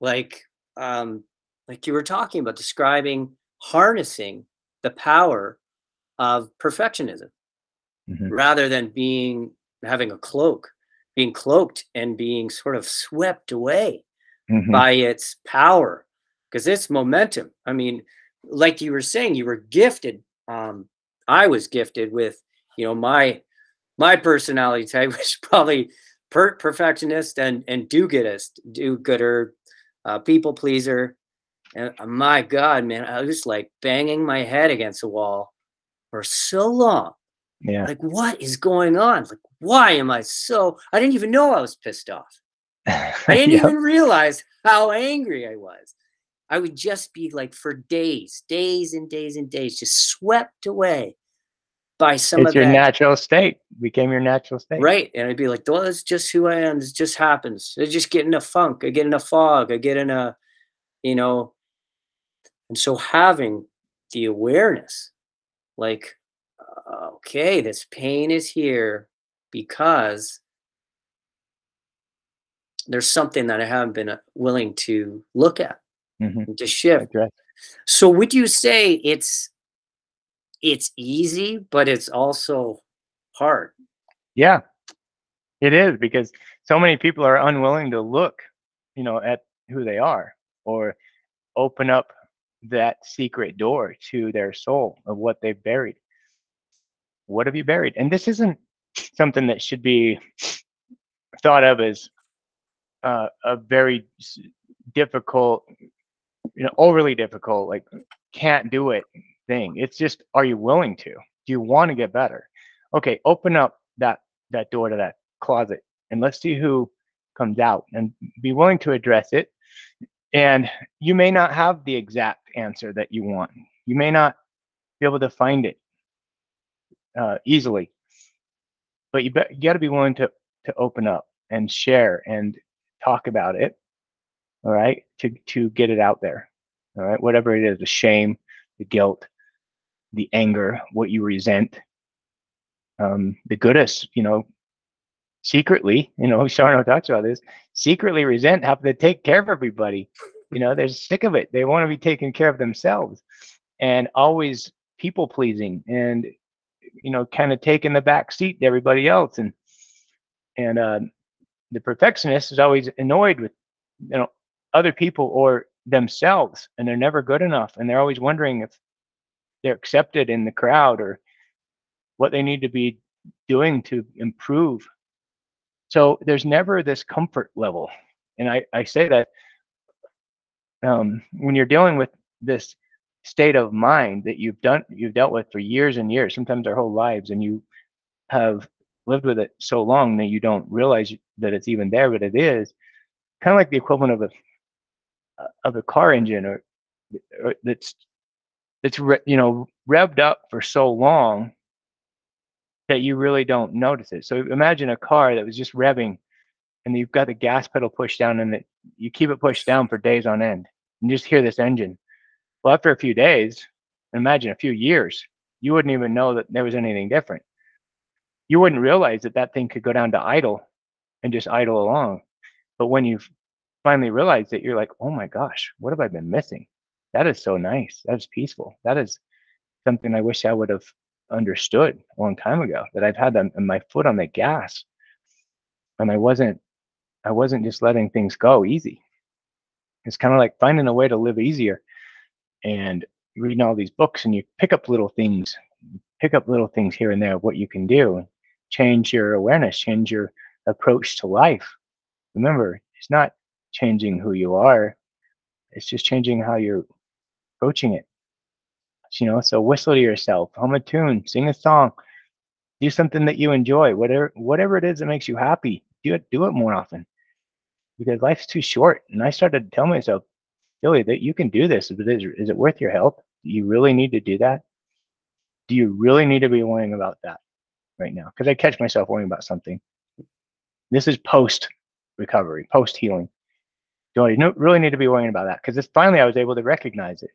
S1: Like um like you were talking about describing harnessing the power of perfectionism
S2: Mhm.
S1: rather than being having a cloak, being cloaked and being sort of swept away
S2: Mhm.
S1: by its power because it's momentum. I mean, like you were saying, you were gifted. Um, I was gifted with, you know, my my personality type was probably per- perfectionist and and do-goodist, do-gooder, uh, people pleaser. And uh, my God, man, I was just like banging my head against the wall for so long.
S2: Yeah.
S1: Like, what is going on? Like, why am I so? I didn't even know I was pissed off. I didn't
S2: Yep.
S1: even realize how angry I was. I would just be like for days, days and days and days, just swept away by some
S2: It's
S1: of
S2: your
S1: that.
S2: natural state. Became your natural state.
S1: Right. And I'd be like, well, that's just who I am. This just happens. I just get in a funk. I get in a fog. I get in a, you know, and so having the awareness, like, okay, this pain is here because there's something that I haven't been uh, willing to look at
S2: Mhm.
S1: to shift. So would you say it's it's easy, but it's also hard?
S2: Yeah, it is because so many people are unwilling to look, you know, at who they are or open up that secret door to their soul of what they've buried. What have you buried? And this isn't something that should be thought of as uh, a very difficult, you know, overly difficult, like can't do it thing. It's just, are you willing to? Do you want to get better? Okay, open up that that door to that closet and let's see who comes out and be willing to address it. And you may not have the exact answer that you want. You may not be able to find it uh, easily, but you, you got to be willing to to open up and share and talk about it. All right, to to get it out there. All right, whatever it is, the shame, the guilt, the anger, what you resent, um, the goodness, you know, secretly, you know, Sarno talks about this, secretly resent having to take care of everybody. You know, they're sick of it. They want to be taken care of themselves and always people pleasing and, you know, kind of taking the back seat to everybody else. And, and, uh, the perfectionist is always annoyed with, you know, other people or themselves and they're never good enough. And they're always wondering if they're accepted in the crowd or what they need to be doing to improve so there's never this comfort level. And I, I say that um, when you're dealing with this state of mind that you've done, you've dealt with for years and years, sometimes our whole lives, and you have lived with it so long that you don't realize that it's even there, but it is kind of like the equivalent of a of a car engine or, or that's that's re, you know revved up for so long that you really don't notice it. So imagine a car that was just revving and you've got the gas pedal pushed down and it, you keep it pushed down for days on end and you just hear this engine. Well, after a few days, imagine a few years, you wouldn't even know that there was anything different. You wouldn't realize that that thing could go down to idle and just idle along. But when you finally realize it, you're like, oh my gosh, what have I been missing? That is so nice. That is peaceful. That is something I wish I would have understood a long time ago that I've had them, my foot on the gas and I wasn't I wasn't just letting things go easy. It's kind of like finding a way to live easier and reading all these books and you pick up little things, pick up little things here and there of what you can do, change your awareness, change your approach to life. Remember, it's not changing who you are, it's just changing how you're approaching it you know so whistle to yourself hum a tune sing a song do something that you enjoy whatever whatever it is that makes you happy do it do it more often. Because life's too short and i started to tell myself billy that you can do this is it, is it worth your health do you really need to do that? Do you really need to be worrying about that right now? Because i catch myself worrying about something. This is post recovery post healing do i really need to be worrying about that? Because finally i was able to recognize it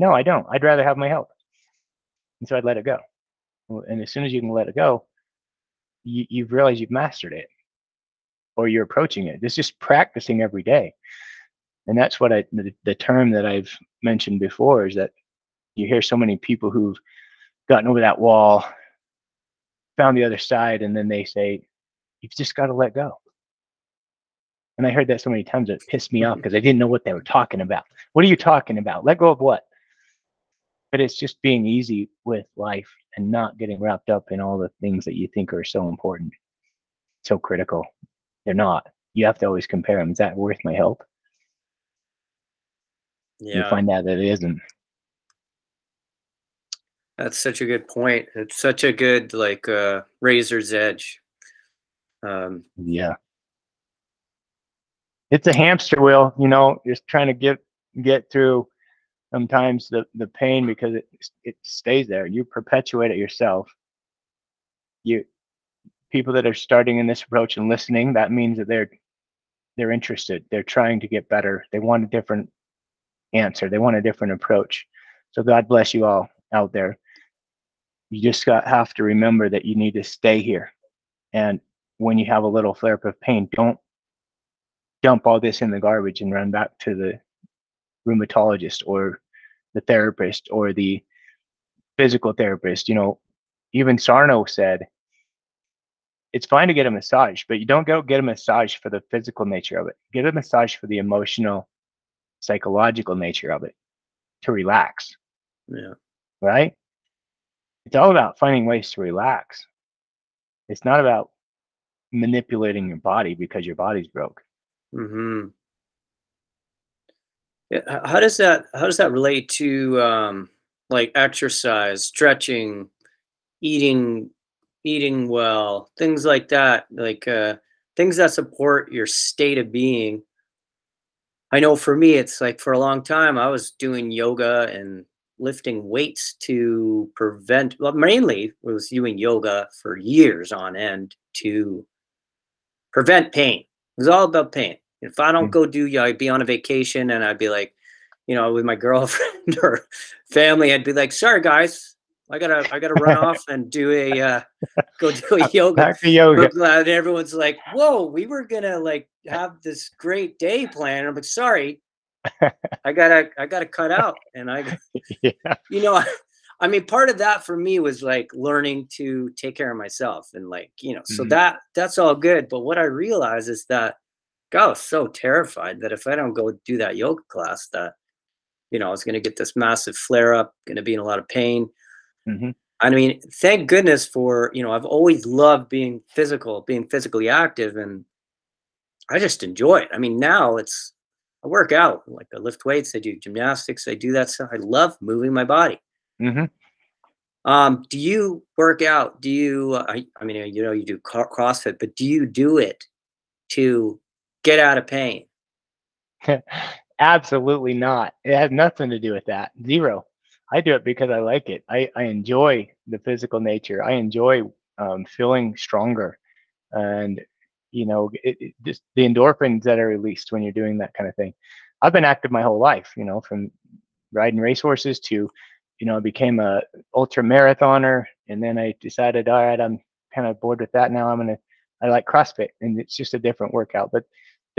S2: no, I don't. I'd rather have my health. And so I'd let it go. And as soon as you can let it go, you, you've realized you've mastered it or you're approaching it. It's just practicing every day. And that's what I, the, the term that I've mentioned before is that you hear so many people who've gotten over that wall, found the other side, and then they say, you've just got to let go. And I heard that so many times it pissed me off because I didn't know what they were talking about. What are you talking about? Let go of what? But it's just being easy with life and not getting wrapped up in all the things that you think are so important, so critical. They're not. You have to always compare them. Is that worth my help? Yeah. You find out that it isn't.
S1: That's such a good point. It's such a good like uh, razor's edge.
S2: Um, yeah. It's a hamster wheel, you know, just trying to get get through sometimes the, the pain because it, it stays there. You perpetuate it yourself. You people that are starting in this approach and listening, that means that they're they're interested. They're trying to get better. They want a different answer. They want a different approach. So God bless you all out there. You just got have to remember that you need to stay here. And when you have a little flare up of pain, don't dump all this in the garbage and run back to the rheumatologist or the therapist or the physical therapist. You know, even Sarno said it's fine to get a massage, but you don't go get a massage for the physical nature of it. Get a massage for the emotional, psychological nature of it to relax.
S1: Yeah.
S2: Right? It's all about finding ways to relax. It's not about manipulating your body because your body's broke.
S1: Mm-hmm. How does that how does that relate to um, like exercise, stretching, eating eating well, things like that, like uh, things that support your state of being. I know for me, it's like for a long time, I was doing yoga and lifting weights to prevent, well, mainly was doing yoga for years on end to prevent pain. It was all about pain. If I don't mm. go do, yoga, I'd be on a vacation and I'd be like, you know, with my girlfriend or family, I'd be like, sorry guys, I gotta I gotta run off and do a uh, go do a yoga.
S2: Back to yoga.
S1: And everyone's like, "Whoa, we were gonna like have this great day planned." I'm like, "Sorry, I gotta I gotta cut out." And I, yeah. you know, I mean, part of that for me was like learning to take care of myself and like you know, so mm-hmm. that that's all good. But what I realized is that I was so terrified that if I don't go do that yoga class, that you know, I was going to get this massive flare up, going to be in a lot of pain. Mm-hmm. I mean, thank goodness for, you know, I've always loved being physical, being physically active, and I just enjoy it. I mean, now it's, I work out, like I lift weights, I do gymnastics, I do that stuff. I love moving my body. Mm-hmm. Um, do you work out? Do you, uh, I, I mean, you know, you do CrossFit, but do you do it to get out of pain?
S2: Absolutely not. It has nothing to do with that. Zero. I do it because I like it. I, I enjoy the physical nature. I enjoy um, feeling stronger, and you know, it, it just the endorphins that are released when you're doing that kind of thing. I've been active my whole life. You know, from riding racehorses to, you know, I became a ultra marathoner, and then I decided, all right, I'm kind of bored with that now. I'm gonna I like CrossFit, and it's just a different workout, but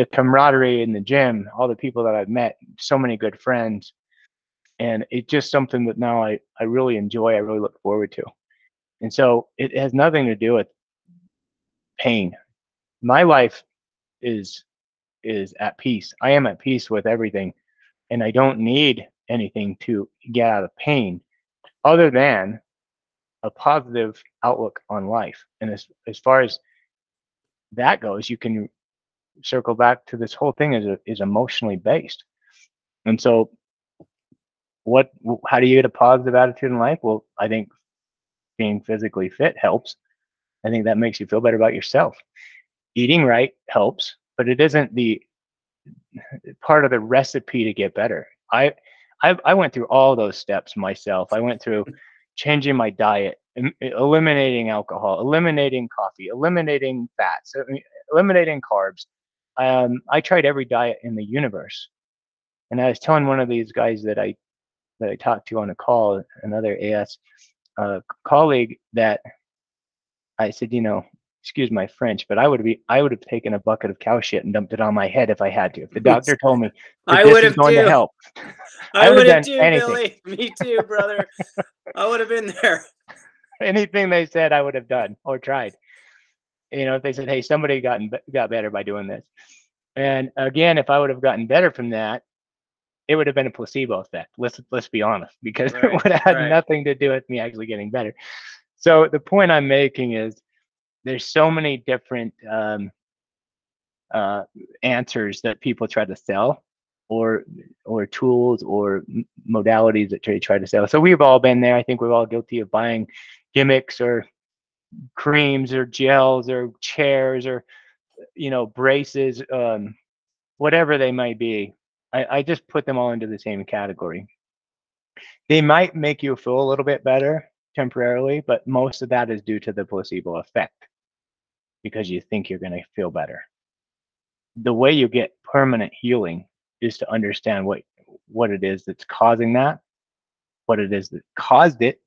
S2: the camaraderie in the gym, all the people that I've met, so many good friends. And it's just something that now I, I really enjoy, I really look forward to. And so it has nothing to do with pain. My life is is at peace. I am at peace with everything. And I don't need anything to get out of pain other than a positive outlook on life. And as as far as that goes, you can circle back to this whole thing is is emotionally based. And so what how do you get a positive attitude in life? Well, I think being physically fit helps. I think that makes you feel better about yourself. Eating right helps, but it isn't the part of the recipe to get better. I I, I went through all those steps myself. I went through changing my diet, eliminating alcohol, eliminating coffee, eliminating fats, eliminating carbs, um, I tried every diet in the universe. And I was telling one of these guys that I that I talked to on a call, another AS uh, colleague, that I said, you know, excuse my French, but I would be I would have taken a bucket of cow shit and dumped it on my head if I had to. If the doctor told me
S1: I would have going
S2: too. to help,
S1: I, I would have too, anything. Billy. Me too, brother. I would have been there.
S2: Anything they said, I would have done or tried you know, if they said, "Hey, somebody got got better by doing this," and again, if I would have gotten better from that, it would have been a placebo effect. Let's let's be honest, because right, it would have had right. nothing to do with me actually getting better. So the point I'm making is, there's so many different um, uh, answers that people try to sell, or or tools or modalities that they try to sell. So we've all been there. I think we're all guilty of buying gimmicks or creams or gels or chairs or you know braces um, whatever they might be I, I just put them all into the same category. They might make you feel a little bit better temporarily but most of that is due to the placebo effect because you think you're going to feel better. The way you get permanent healing is to understand what what it is that's causing that what it is that caused it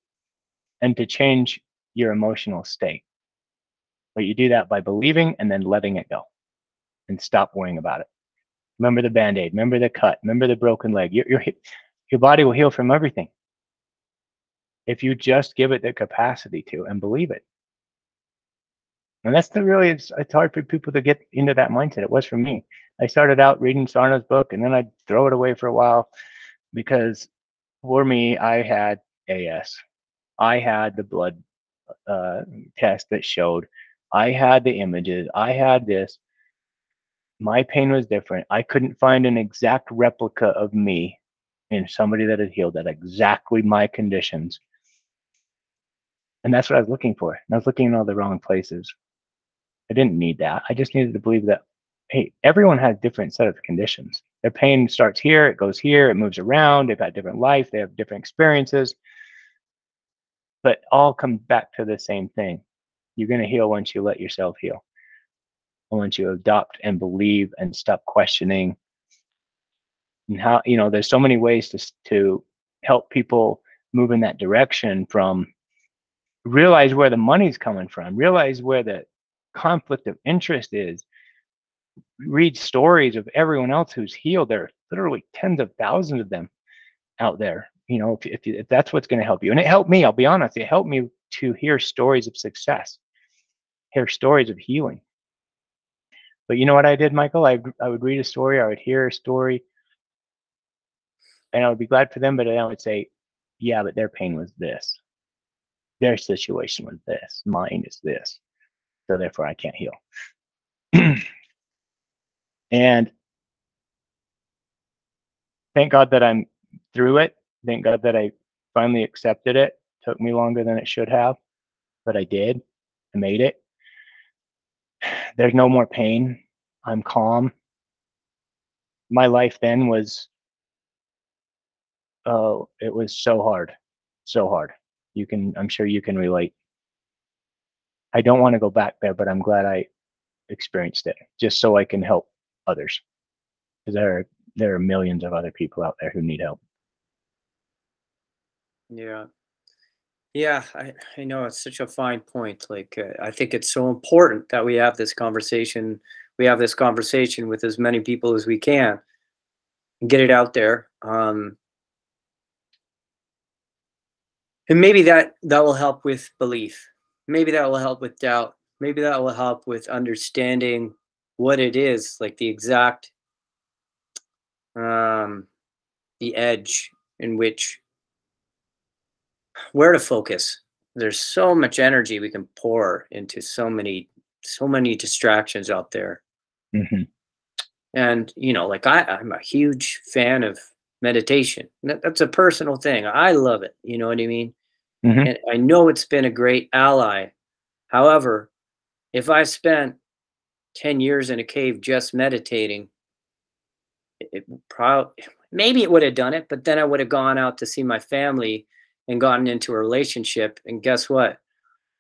S2: and to change your emotional state. But you do that by believing and then letting it go and stop worrying about it. Remember the band aid, remember the cut, remember the broken leg. Your, your, your body will heal from everything if you just give it the capacity to and believe it. And that's the really, it's, it's hard for people to get into that mindset. It was for me. I started out reading Sarno's book and then I'd throw it away for a while because for me, I had AS. I had the blood uh, test that showed I had the images, I had this. My pain was different. I couldn't find an exact replica of me in somebody that had healed at exactly my conditions. And that's what I was looking for. And I was looking in all the wrong places. I didn't need that. I just needed to believe that, hey, everyone has different set of conditions. Their pain starts here, it goes here, it moves around. They've got different life, they have different experiences. But all comes back to the same thing. You're going to heal once you let yourself heal. Once you adopt and believe and stop questioning. And how, you know, there's so many ways to, to help people move in that direction from realize where the money's coming from, realize where the conflict of interest is, read stories of everyone else who's healed. There are literally tens of thousands of them out there. You know, if, if, if that's what's going to help you, and it helped me. I'll be honest, it helped me to hear stories of success, hear stories of healing. But you know what I did, Michael? I I would read a story, I would hear a story, and I would be glad for them. But then I would say, yeah, but their pain was this, their situation was this, mine is this, so therefore I can't heal. And thank God that I'm through it. Thank God that I finally accepted it. Took me longer than it should have, but I did. I made it. There's no more pain. I'm calm. My life then was oh, it was so hard. So hard. You can I'm sure you can relate. I don't want to go back there, but I'm glad I experienced it just so I can help others because there are there are millions of other people out there who need help
S1: yeah. Yeah i, I know it's such a fine point like uh, i think it's so important that we have this conversation we have this conversation with as many people as we can. And get it out there um, and maybe that that will help with belief. Maybe that will help with doubt. Maybe that will help with understanding what it is, like the exact um, the edge in which where to focus. There's so much energy we can pour into so many so many distractions out there. Mm-hmm. And you know, like I, I'm a huge fan of meditation. That, that's a personal thing. I love it. You know what I mean? Mm-hmm. And I know it's been a great ally. However, if I spent 10 years in a cave just meditating, it probably maybe it would have done it, but then I would have gone out to see my family and gotten into a relationship. And guess what?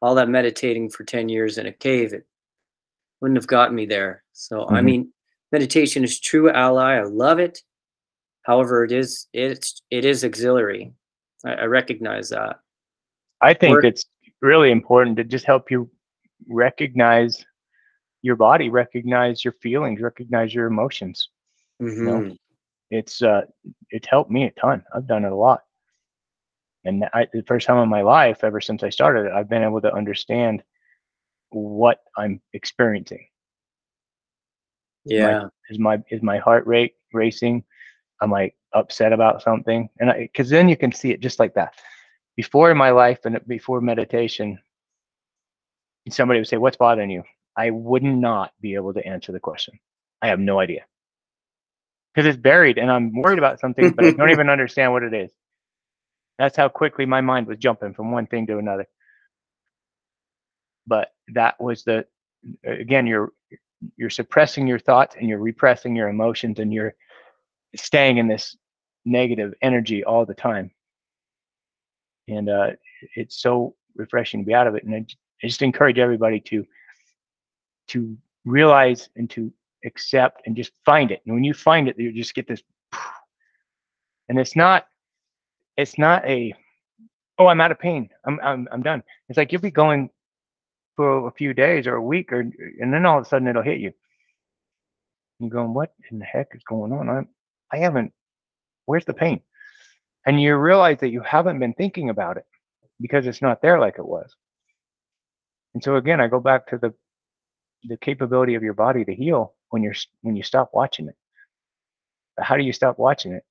S1: All that meditating for 10 years in a cave, it wouldn't have gotten me there. So mm-hmm. I mean, meditation is true ally. I love it. However, it is it's it is auxiliary. I, I recognize that.
S2: I think it's really important to just help you recognize your body recognize your feelings, recognize your emotions. Mm-hmm. You know, mm-hmm. it's uh, it's helped me a ton. I've done it a lot, and I, the first time in my life, ever since I started it, I've been able to understand what I'm experiencing.
S1: Yeah,
S2: is my is my heart rate racing? Am I upset about something? And because then you can see it just like that. Before in my life and before meditation, somebody would say, "What's bothering you?" I would not be able to answer the question. I have no idea because it's buried and I'm worried about something, but I don't even understand what it is. That's how quickly my mind was jumping from one thing to another. But that was the again you're you're suppressing your thoughts and you're repressing your emotions and you're staying in this negative energy all the time. And uh, it's so refreshing to be out of it. And I, I just encourage everybody to to realize and to accept and just find it. And when you find it, you just get this, and it's not, it's not a, oh, I'm out of pain. I'm, I'm, I'm done. It's like you'll be going for a few days or a week, or and then all of a sudden it'll hit you. You're going, what in the heck is going on? I'm, I haven't. Where's the pain? And you realize that you haven't been thinking about it because it's not there like it was. And so again, I go back to the the capability of your body to heal when you're when you stop watching it. But how do you stop watching it?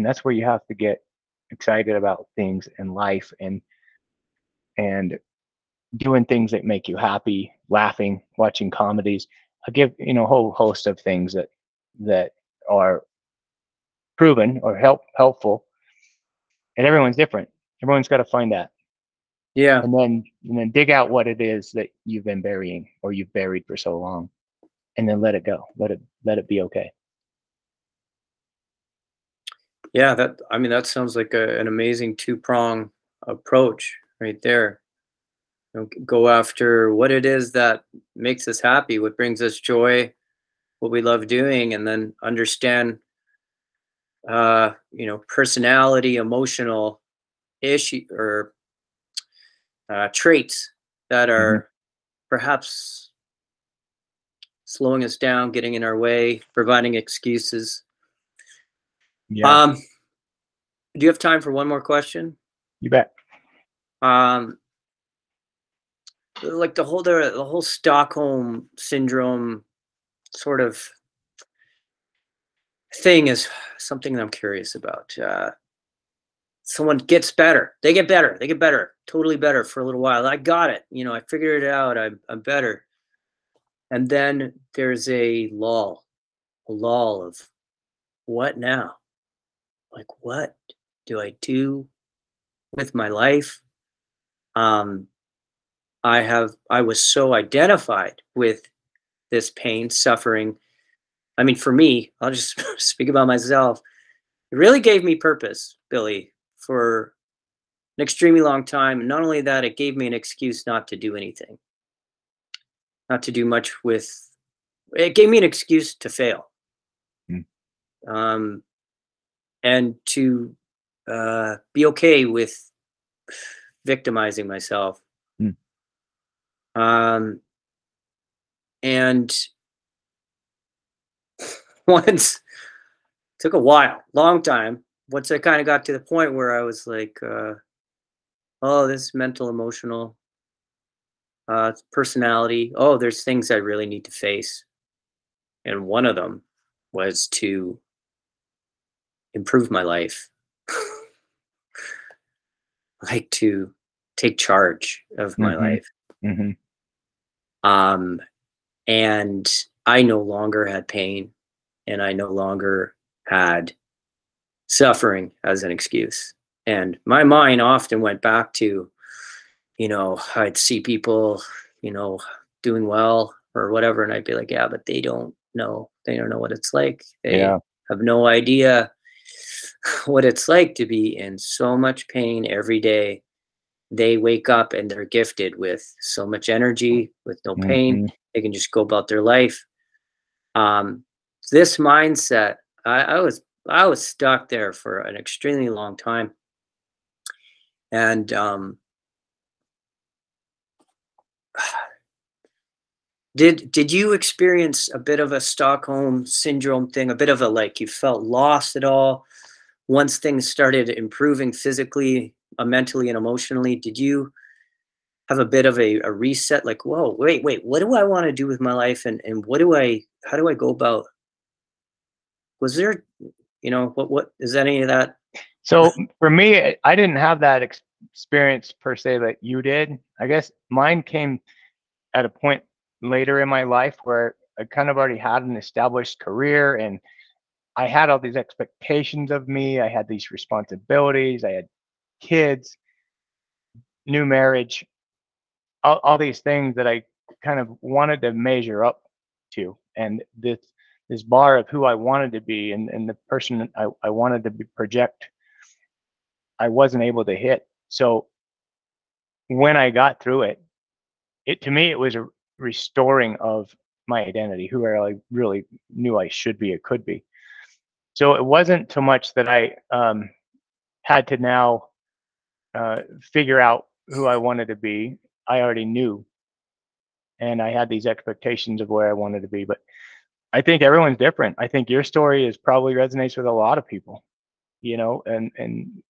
S2: And that's where you have to get excited about things in life and and doing things that make you happy, laughing, watching comedies. I give you know a whole host of things that that are proven or help helpful. And everyone's different. Everyone's got to find that
S1: Yeah.
S2: And then and then dig out what it is that you've been burying or you've buried for so long. And then let it go. Let it let it be okay.
S1: Yeah, that I mean that sounds like a, an amazing two-prong approach right there. You know, go after what it is that makes us happy, what brings us joy, what we love doing, and then understand uh, you know, personality, emotional issue or uh, traits that are perhaps slowing us down, getting in our way, providing excuses.
S2: Yeah.
S1: Um, do you have time for one more question?
S2: you bet.
S1: Um, like the whole the, the whole Stockholm syndrome sort of thing is something that I'm curious about. Uh, someone gets better, they get better, they get better, totally better for a little while. I got it, you know, I figured it out. I'm I'm better, and then there's a lull, a lull of what now? Like what do I do with my life? Um, I have I was so identified with this pain, suffering. I mean, for me, I'll just speak about myself. It really gave me purpose, Billy, for an extremely long time. And not only that, it gave me an excuse not to do anything, not to do much with. It gave me an excuse to fail,
S2: Hmm.
S1: um, and to uh, be okay with victimizing myself.
S2: Hmm.
S1: Um, and once took a while, long time. Once I kind of got to the point where I was like, uh, oh, this mental, emotional, uh, personality. Oh, there's things I really need to face. And one of them was to improve my life. like to take charge of my
S2: Mhm.
S1: life.
S2: hmm
S1: Um, and I no longer had pain and I no longer had suffering as an excuse. And my mind often went back to, you know, I'd see people, you know, doing well or whatever, and I'd be like, yeah, but they don't know. They don't know what it's like. They
S2: Yeah.
S1: have no idea what it's like to be in so much pain every day. They wake up and they're gifted with so much energy, with no pain.
S2: Mhm.
S1: They can just go about their life. Um, this mindset, I, I was I was stuck there for an extremely long time, and um, did did you experience a bit of a Stockholm syndrome thing? A bit of a like you felt lost at all once things started improving physically, uh, mentally, and emotionally? Did you have a bit of a, a reset? Like, whoa, wait, wait, what do I want to do with my life, and and what do I, how do I go about? Was there, you know, what what is that any of that?
S2: So for me, I- didn't have that ex- experience per se that you did. I guess mine came at a point later in my life where I kind of already had an established career and I had all these expectations of me. I had these responsibilities. I had kids, new marriage, all, all these things that I kind of wanted to measure up to. And this this bar of who I wanted to be and, and the person I, I wanted to project, I wasn't able to hit. So when I got through it, it to me it was a restoring of my identity, who I really knew I should be or could be. So it wasn't so much that I um, had to now uh, figure out who I wanted to be. I already knew, and I had these expectations of where I wanted to be. But I think everyone's different. I think your story is probably resonates with a lot of people, you know, and and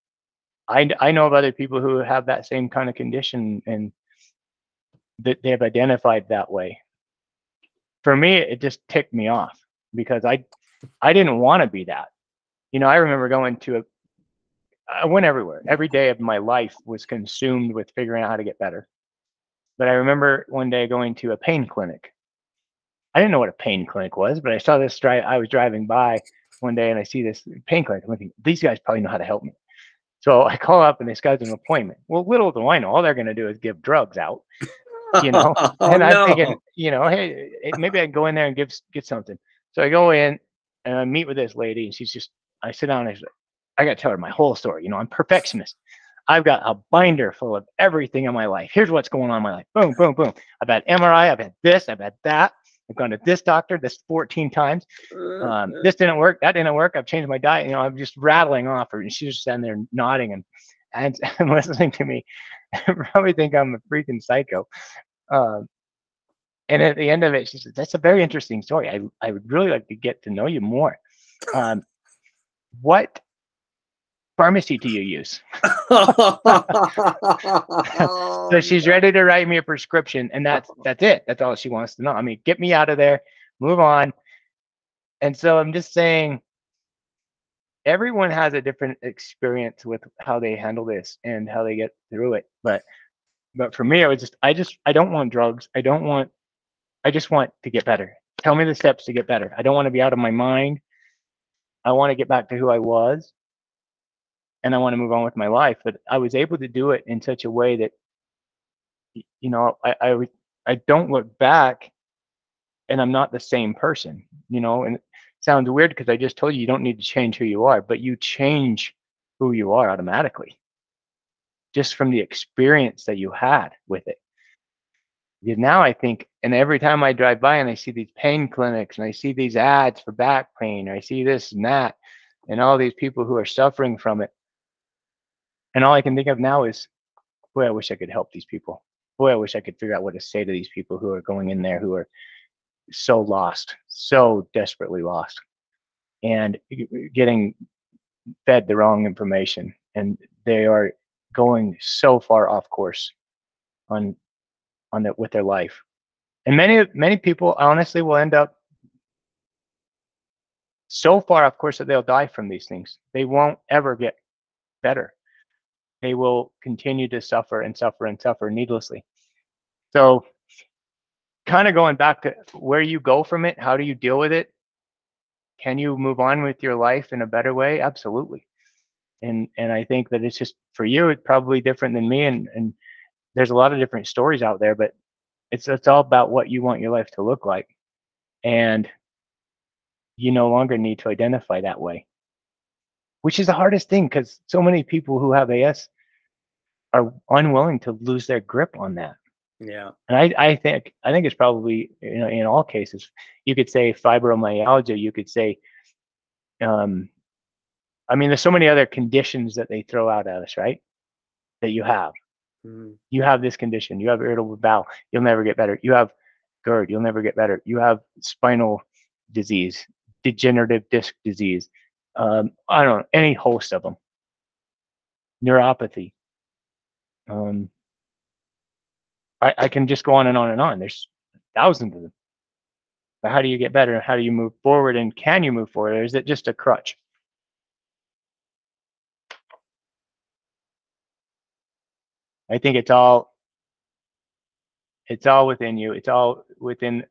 S2: I I know of other people who have that same kind of condition and that they have identified that way. For me, it just ticked me off because I I didn't want to be that. You know, I remember going to a I went everywhere. Every day of my life was consumed with figuring out how to get better. But I remember one day going to a pain clinic. I didn't know what a pain clinic was, but I saw this drive. I was driving by one day and I see this pain clinic. I'm thinking, these guys probably know how to help me. So I call up and they schedule an appointment. Well, little do I know, all they're going to do is give drugs out, you know.
S1: oh,
S2: and I'm
S1: no.
S2: thinking, you know, hey, eh, maybe I can go in there and give get something. So I go in and I meet with this lady, and she's just, I sit down and I, say, I got to tell her my whole story. You know, I'm perfectionist. I've got a binder full of everything in my life. Here's what's going on in my life. Boom, boom, boom. I've had MRI. I've had this. I've had that. I've gone to this doctor this 14 times. Um, this didn't work. That didn't work. I've changed my diet. You know, I'm just rattling off her, and she's just standing there nodding and and, and listening to me. probably think I'm a freaking psycho. Um, and at the end of it, she said, "That's a very interesting story. I I would really like to get to know you more. Um, what pharmacy do you use?" so she's ready to write me a prescription, and that's that's it. That's all she wants to know. I mean, get me out of there, move on. And so I'm just saying, everyone has a different experience with how they handle this and how they get through it. But but for me, I was just I just I don't want drugs. I don't want. I just want to get better. Tell me the steps to get better. I don't want to be out of my mind. I want to get back to who I was and I want to move on with my life. But I was able to do it in such a way that, you know, I I, I don't look back, and I'm not the same person. You know, and it sounds weird because I just told you you don't need to change who you are, but you change who you are automatically, just from the experience that you had with it. Now I think, and every time I drive by and I see these pain clinics and I see these ads for back pain, or I see this and that, and all these people who are suffering from it. And all I can think of now is, boy, I wish I could help these people. Boy, I wish I could figure out what to say to these people who are going in there who are so lost, so desperately lost, and getting fed the wrong information. And they are going so far off course on on the, with their life. And many many people honestly will end up so far of course that they'll die from these things. They won't ever get better they will continue to suffer and suffer and suffer needlessly. So, kind of going back to where you go from it, how do you deal with it? Can you move on with your life in a better way? Absolutely. And and I think that it's just for you, it's probably different than me. And and there's a lot of different stories out there, but it's it's all about what you want your life to look like. And you no longer need to identify that way which is the hardest thing because so many people who have AS are unwilling to lose their grip on that.
S1: yeah.
S2: And I, I think I think it's probably you know in all cases you could say fibromyalgia, you could say, um, I mean, there's so many other conditions that they throw out at us, right? That you have.
S1: Mhm.
S2: You have this condition. You have irritable bowel. You'll never get better. You have GERD. You'll never get better. You have spinal disease, degenerative disc disease. Um, I don't know any host of them. Neuropathy. Um, I, I can just go on and on and on. There's thousands of them. But how do you get better? How do you move forward? And can you move forward? Or is it just a crutch? I think it's all it's all within you. It's all within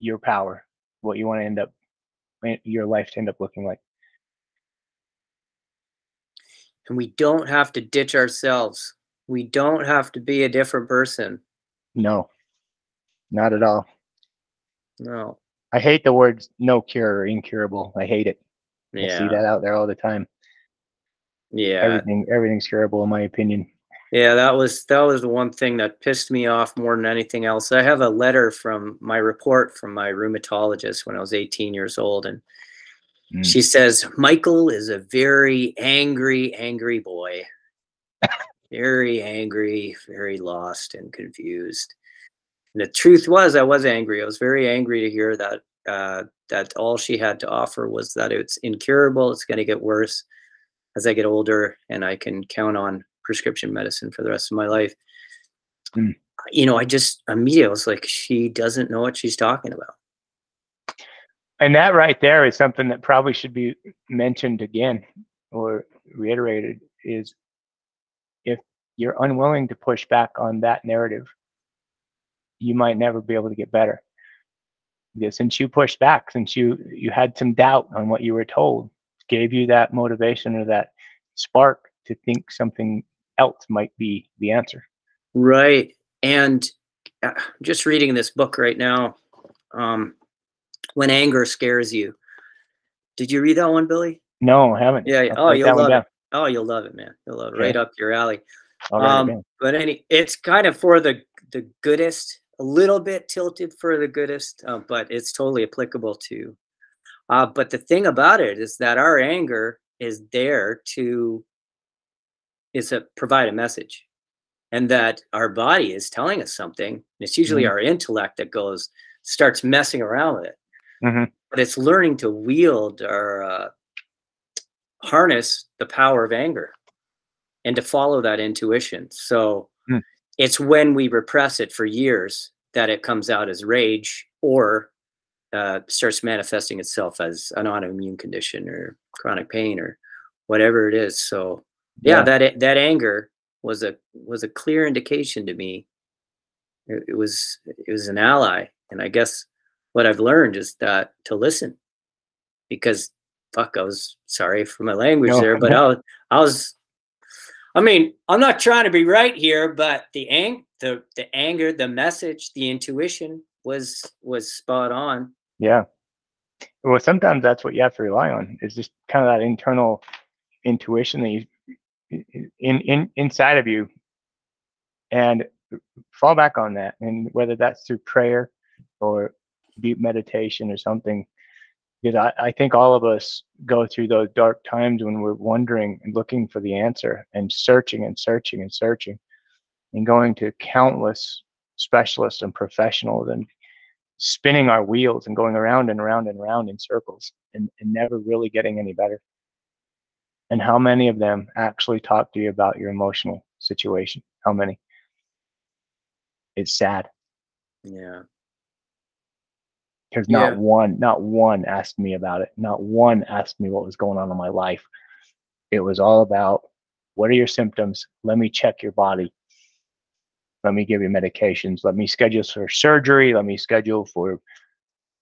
S2: your power. What you want to end up eh, your life to end up looking like.
S1: And we don't have to ditch ourselves. We don't have to be a different person.
S2: No, not at all.
S1: No.
S2: I hate the words no cure or incurable. I hate it. Yeah. I see that out there all the time.
S1: Yeah.
S2: Everything everything's curable in my opinion.
S1: Yeah, that was that was the one thing that pissed me off more than anything else. I have a letter from my report from my rheumatologist when I was 18 years old, and
S2: Mm.
S1: she says Michael is a very angry, angry boy, very angry, very lost and confused. And the truth was, I was angry. I was very angry to hear that uh, that all she had to offer was that it's incurable. It's going to get worse as I get older, and I can count on prescription medicine for the rest of my life.
S2: Mm.
S1: You know, I just immediately was like, she doesn't know what she's talking about.
S2: And that right there is something that probably should be mentioned again or reiterated is if you're unwilling to push back on that narrative, you might never be able to get better. Because since you pushed back, since you you had some doubt on what you were told, gave you that motivation or that spark to think something else might be the answer.
S1: Right. And uh, just reading this book right now. Um, when anger scares you. Did you read that one, Billy?
S2: No, I haven't.
S1: Yeah.
S2: I'll
S1: Oh, you'll love
S2: down.
S1: it. Oh, you'll love it, man. You'll love it.
S2: Okay.
S1: Right up your alley.
S2: I'll write it
S1: Um, but any, it's kind of for the the goodist, a little bit tilted for the goodist, uh, but it's totally applicable to. Uh, but the thing about it is that our anger is there to is a provide a message, and that our body is telling us something. and It's usually
S2: Mhm.
S1: our intellect that goes starts messing around with it,
S2: Mhm.
S1: but it's learning to wield or uh, harness the power of anger and to follow that intuition. So
S2: Hmm.
S1: it's when we repress it for years that it comes out as rage or uh, starts manifesting itself as an autoimmune condition or chronic pain or whatever it is. So yeah,
S2: Yeah.
S1: that that anger was a was a clear indication to me. It, it was it was an ally, and I guess what I've learned is that to listen, because fuck, I was sorry for my language
S2: No,
S1: there, but I was I was I mean, I'm not trying to be right here, but the ang the the anger, the message, the intuition was was spot on.
S2: Yeah. Well, sometimes that's what you have to rely on is just kind of that internal intuition that you in in inside of you, and fall back on that. And whether that's through prayer or deep meditation or something, because I, I think all of us go through those dark times when we're wondering and looking for the answer and searching and searching and searching and going to countless specialists and professionals and spinning our wheels and going around and around and around in circles and, and never really getting any better. And how many of them actually talk to you about your emotional situation? How many? It's sad
S1: Yeah.
S2: because not
S1: Yeah.
S2: one, not one asked me about it. Not one asked me what was going on in my life. It was all about what are your symptoms? Let me check your body. Let me give you medications. Let me schedule for surgery. Let me schedule for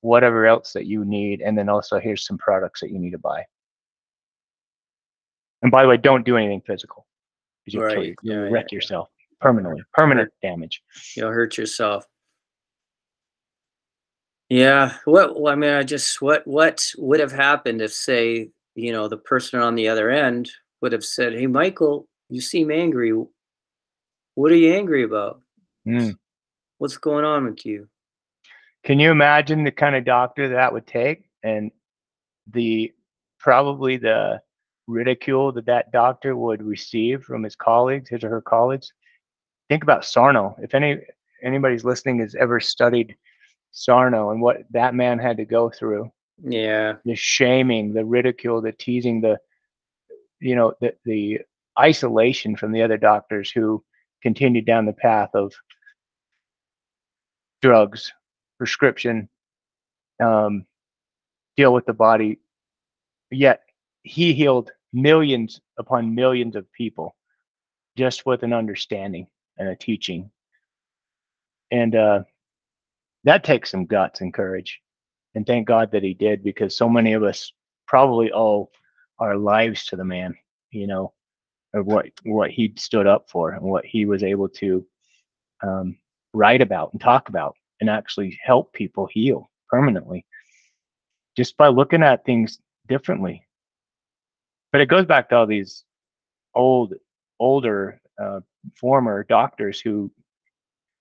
S2: whatever else that you need. And then also here's some products that you need to buy. And by the way, don't do anything physical. 'cause You'll,
S1: Right.
S2: you.
S1: Yeah, yeah,
S2: wreck
S1: yeah.
S2: yourself permanently, permanent damage.
S1: You'll hurt yourself. Yeah. What well, I mean, I just what what would have happened if say, you know, the person on the other end would have said, Hey Michael, you seem angry. What are you angry about?
S2: Mm.
S1: What's going on with you?
S2: Can you imagine the kind of doctor that would take and the probably the ridicule that that doctor would receive from his colleagues, his or her colleagues? Think about Sarno. If any anybody's listening has ever studied Sarno and what that man had to go through,
S1: Yeah.
S2: the shaming, the ridicule, the teasing, the you know, the the isolation from the other doctors who continued down the path of drugs, prescription, um, deal with the body. Yet he healed millions upon millions of people just with an understanding and a teaching. And uh, that takes some guts and courage. And thank God that he did because so many of us probably owe our lives to the man, you know, of what what he stood up for and what he was able to um, write about and talk about and actually help people heal permanently just by looking at things differently. But it goes back to all these old, older, uh, former doctors who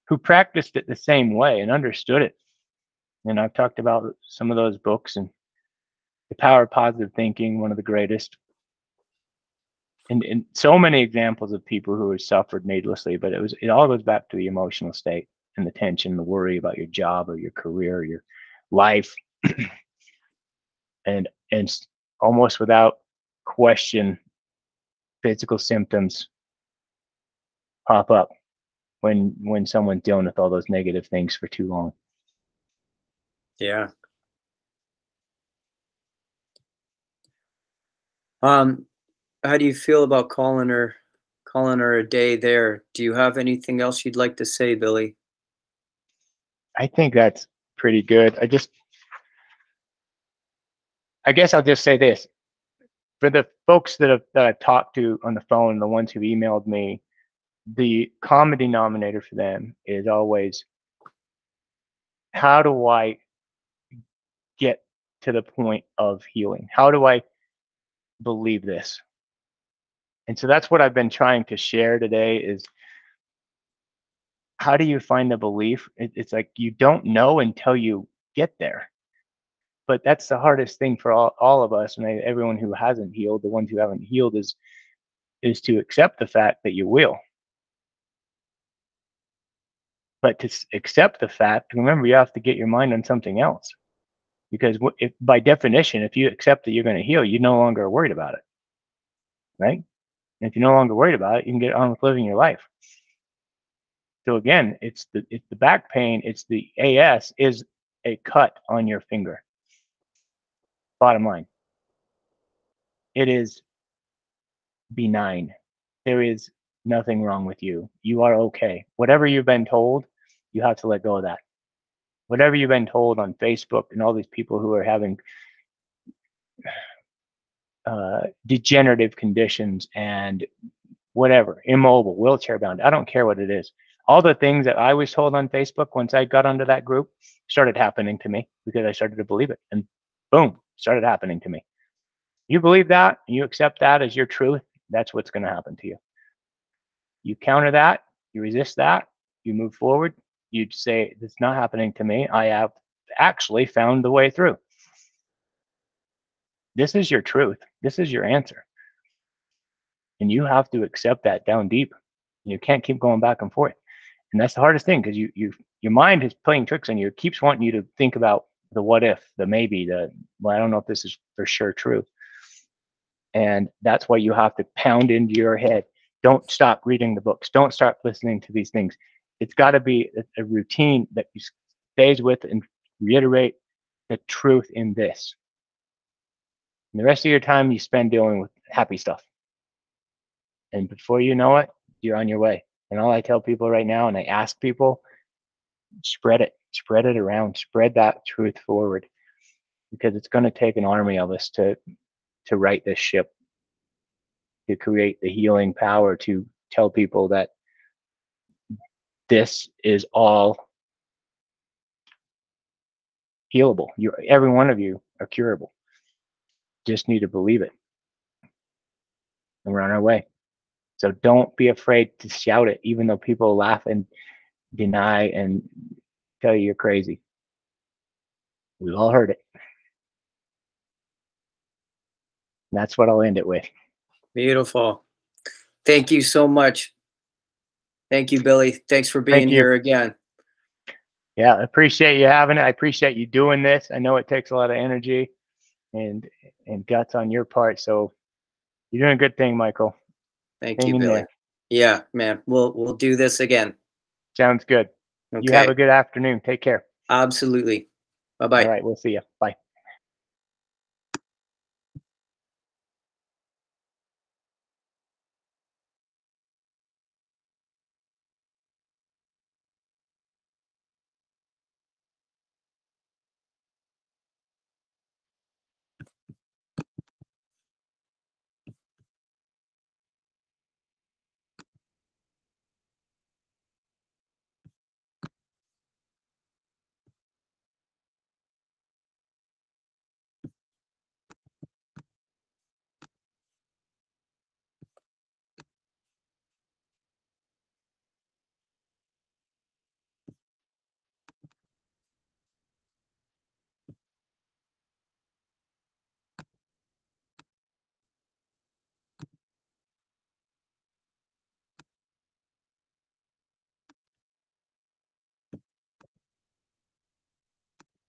S2: who practiced it the same way and understood it. And I've talked about some of those books and the power of positive thinking, one of the greatest. And, and so many examples of people who have suffered needlessly, but it was it all goes back to the emotional state and the tension, the worry about your job or your career, or your life, and and almost without question, physical symptoms pop up when when someone's dealing with all those negative things for too long.
S1: Yeah. Um, how do you feel about calling her calling her a day there? Do you have anything else you'd like to say, Billy?
S2: I think that's pretty good. I just, I guess I'll just say this. For the folks that have that I've talked to on the phone, the ones who emailed me, the common denominator for them is always how do I get to the point of healing? How do I believe this? And so that's what I've been trying to share today is how do you find the belief? It, it's like you don't know until you get there. But that's the hardest thing for all, all of us and everyone who hasn't healed, the ones who haven't healed is is to accept the fact that you will. But to accept the fact, remember you have to get your mind on something else. Because if, by definition, if you accept that you're going to heal, you're no longer are worried about it. Right? And if you're no longer worried about it, you can get on with living your life. So again, it's the it's the back pain, it's the AS is a cut on your finger. Bottom line. It is benign. There is nothing wrong with you. You are okay. Whatever you've been told, you have to let go of that. Whatever you've been told on Facebook and all these people who are having uh, degenerative conditions and whatever, immobile, wheelchair bound, I don't care what it is. All the things that I was told on Facebook once I got onto that group started happening to me because I started to believe it. And boom, started happening to me. You believe that, you accept that as your truth, that's what's going to happen to you. You counter that, you resist that, you move forward, you say, It's not happening to me. I have actually found the way through. This is your truth. This is your answer. And you have to accept that down deep. You can't keep going back and forth. And that's the hardest thing because you you your mind is playing tricks on you. It keeps wanting you to think about the what if, the maybe, the well, I don't know if this is for sure true. And that's why you have to pound into your head. Don't stop reading the books. Don't stop listening to these things. It's got to be a, a routine that you stays with and reiterate the truth in this. And the rest of your time you spend dealing with happy stuff. And before you know it, you're on your way. And all I tell people right now, and I ask people, spread it, spread it around, spread that truth forward, because it's going to take an army of us to to right this ship, to create the healing power to tell people that this is all healable. You, every one of you are curable. Just need to believe it, and we're on our way. So don't be afraid to shout it, even though people laugh and deny and tell you you're crazy. We've all heard it. That's what I'll end it with.
S1: Beautiful. Thank you so much. Thank you, Billy. Thanks for being here again.
S2: Yeah, I appreciate you having it. I appreciate you doing this. I know it takes a lot of energy and and guts on your part. So you're doing a good thing, Michael.
S1: Thank Hang you, Billy. There. Yeah, man. We'll we'll do this again.
S2: Sounds good. Okay. You have a good afternoon. Take care.
S1: Absolutely. Bye bye.
S2: All right. We'll see you. Bye.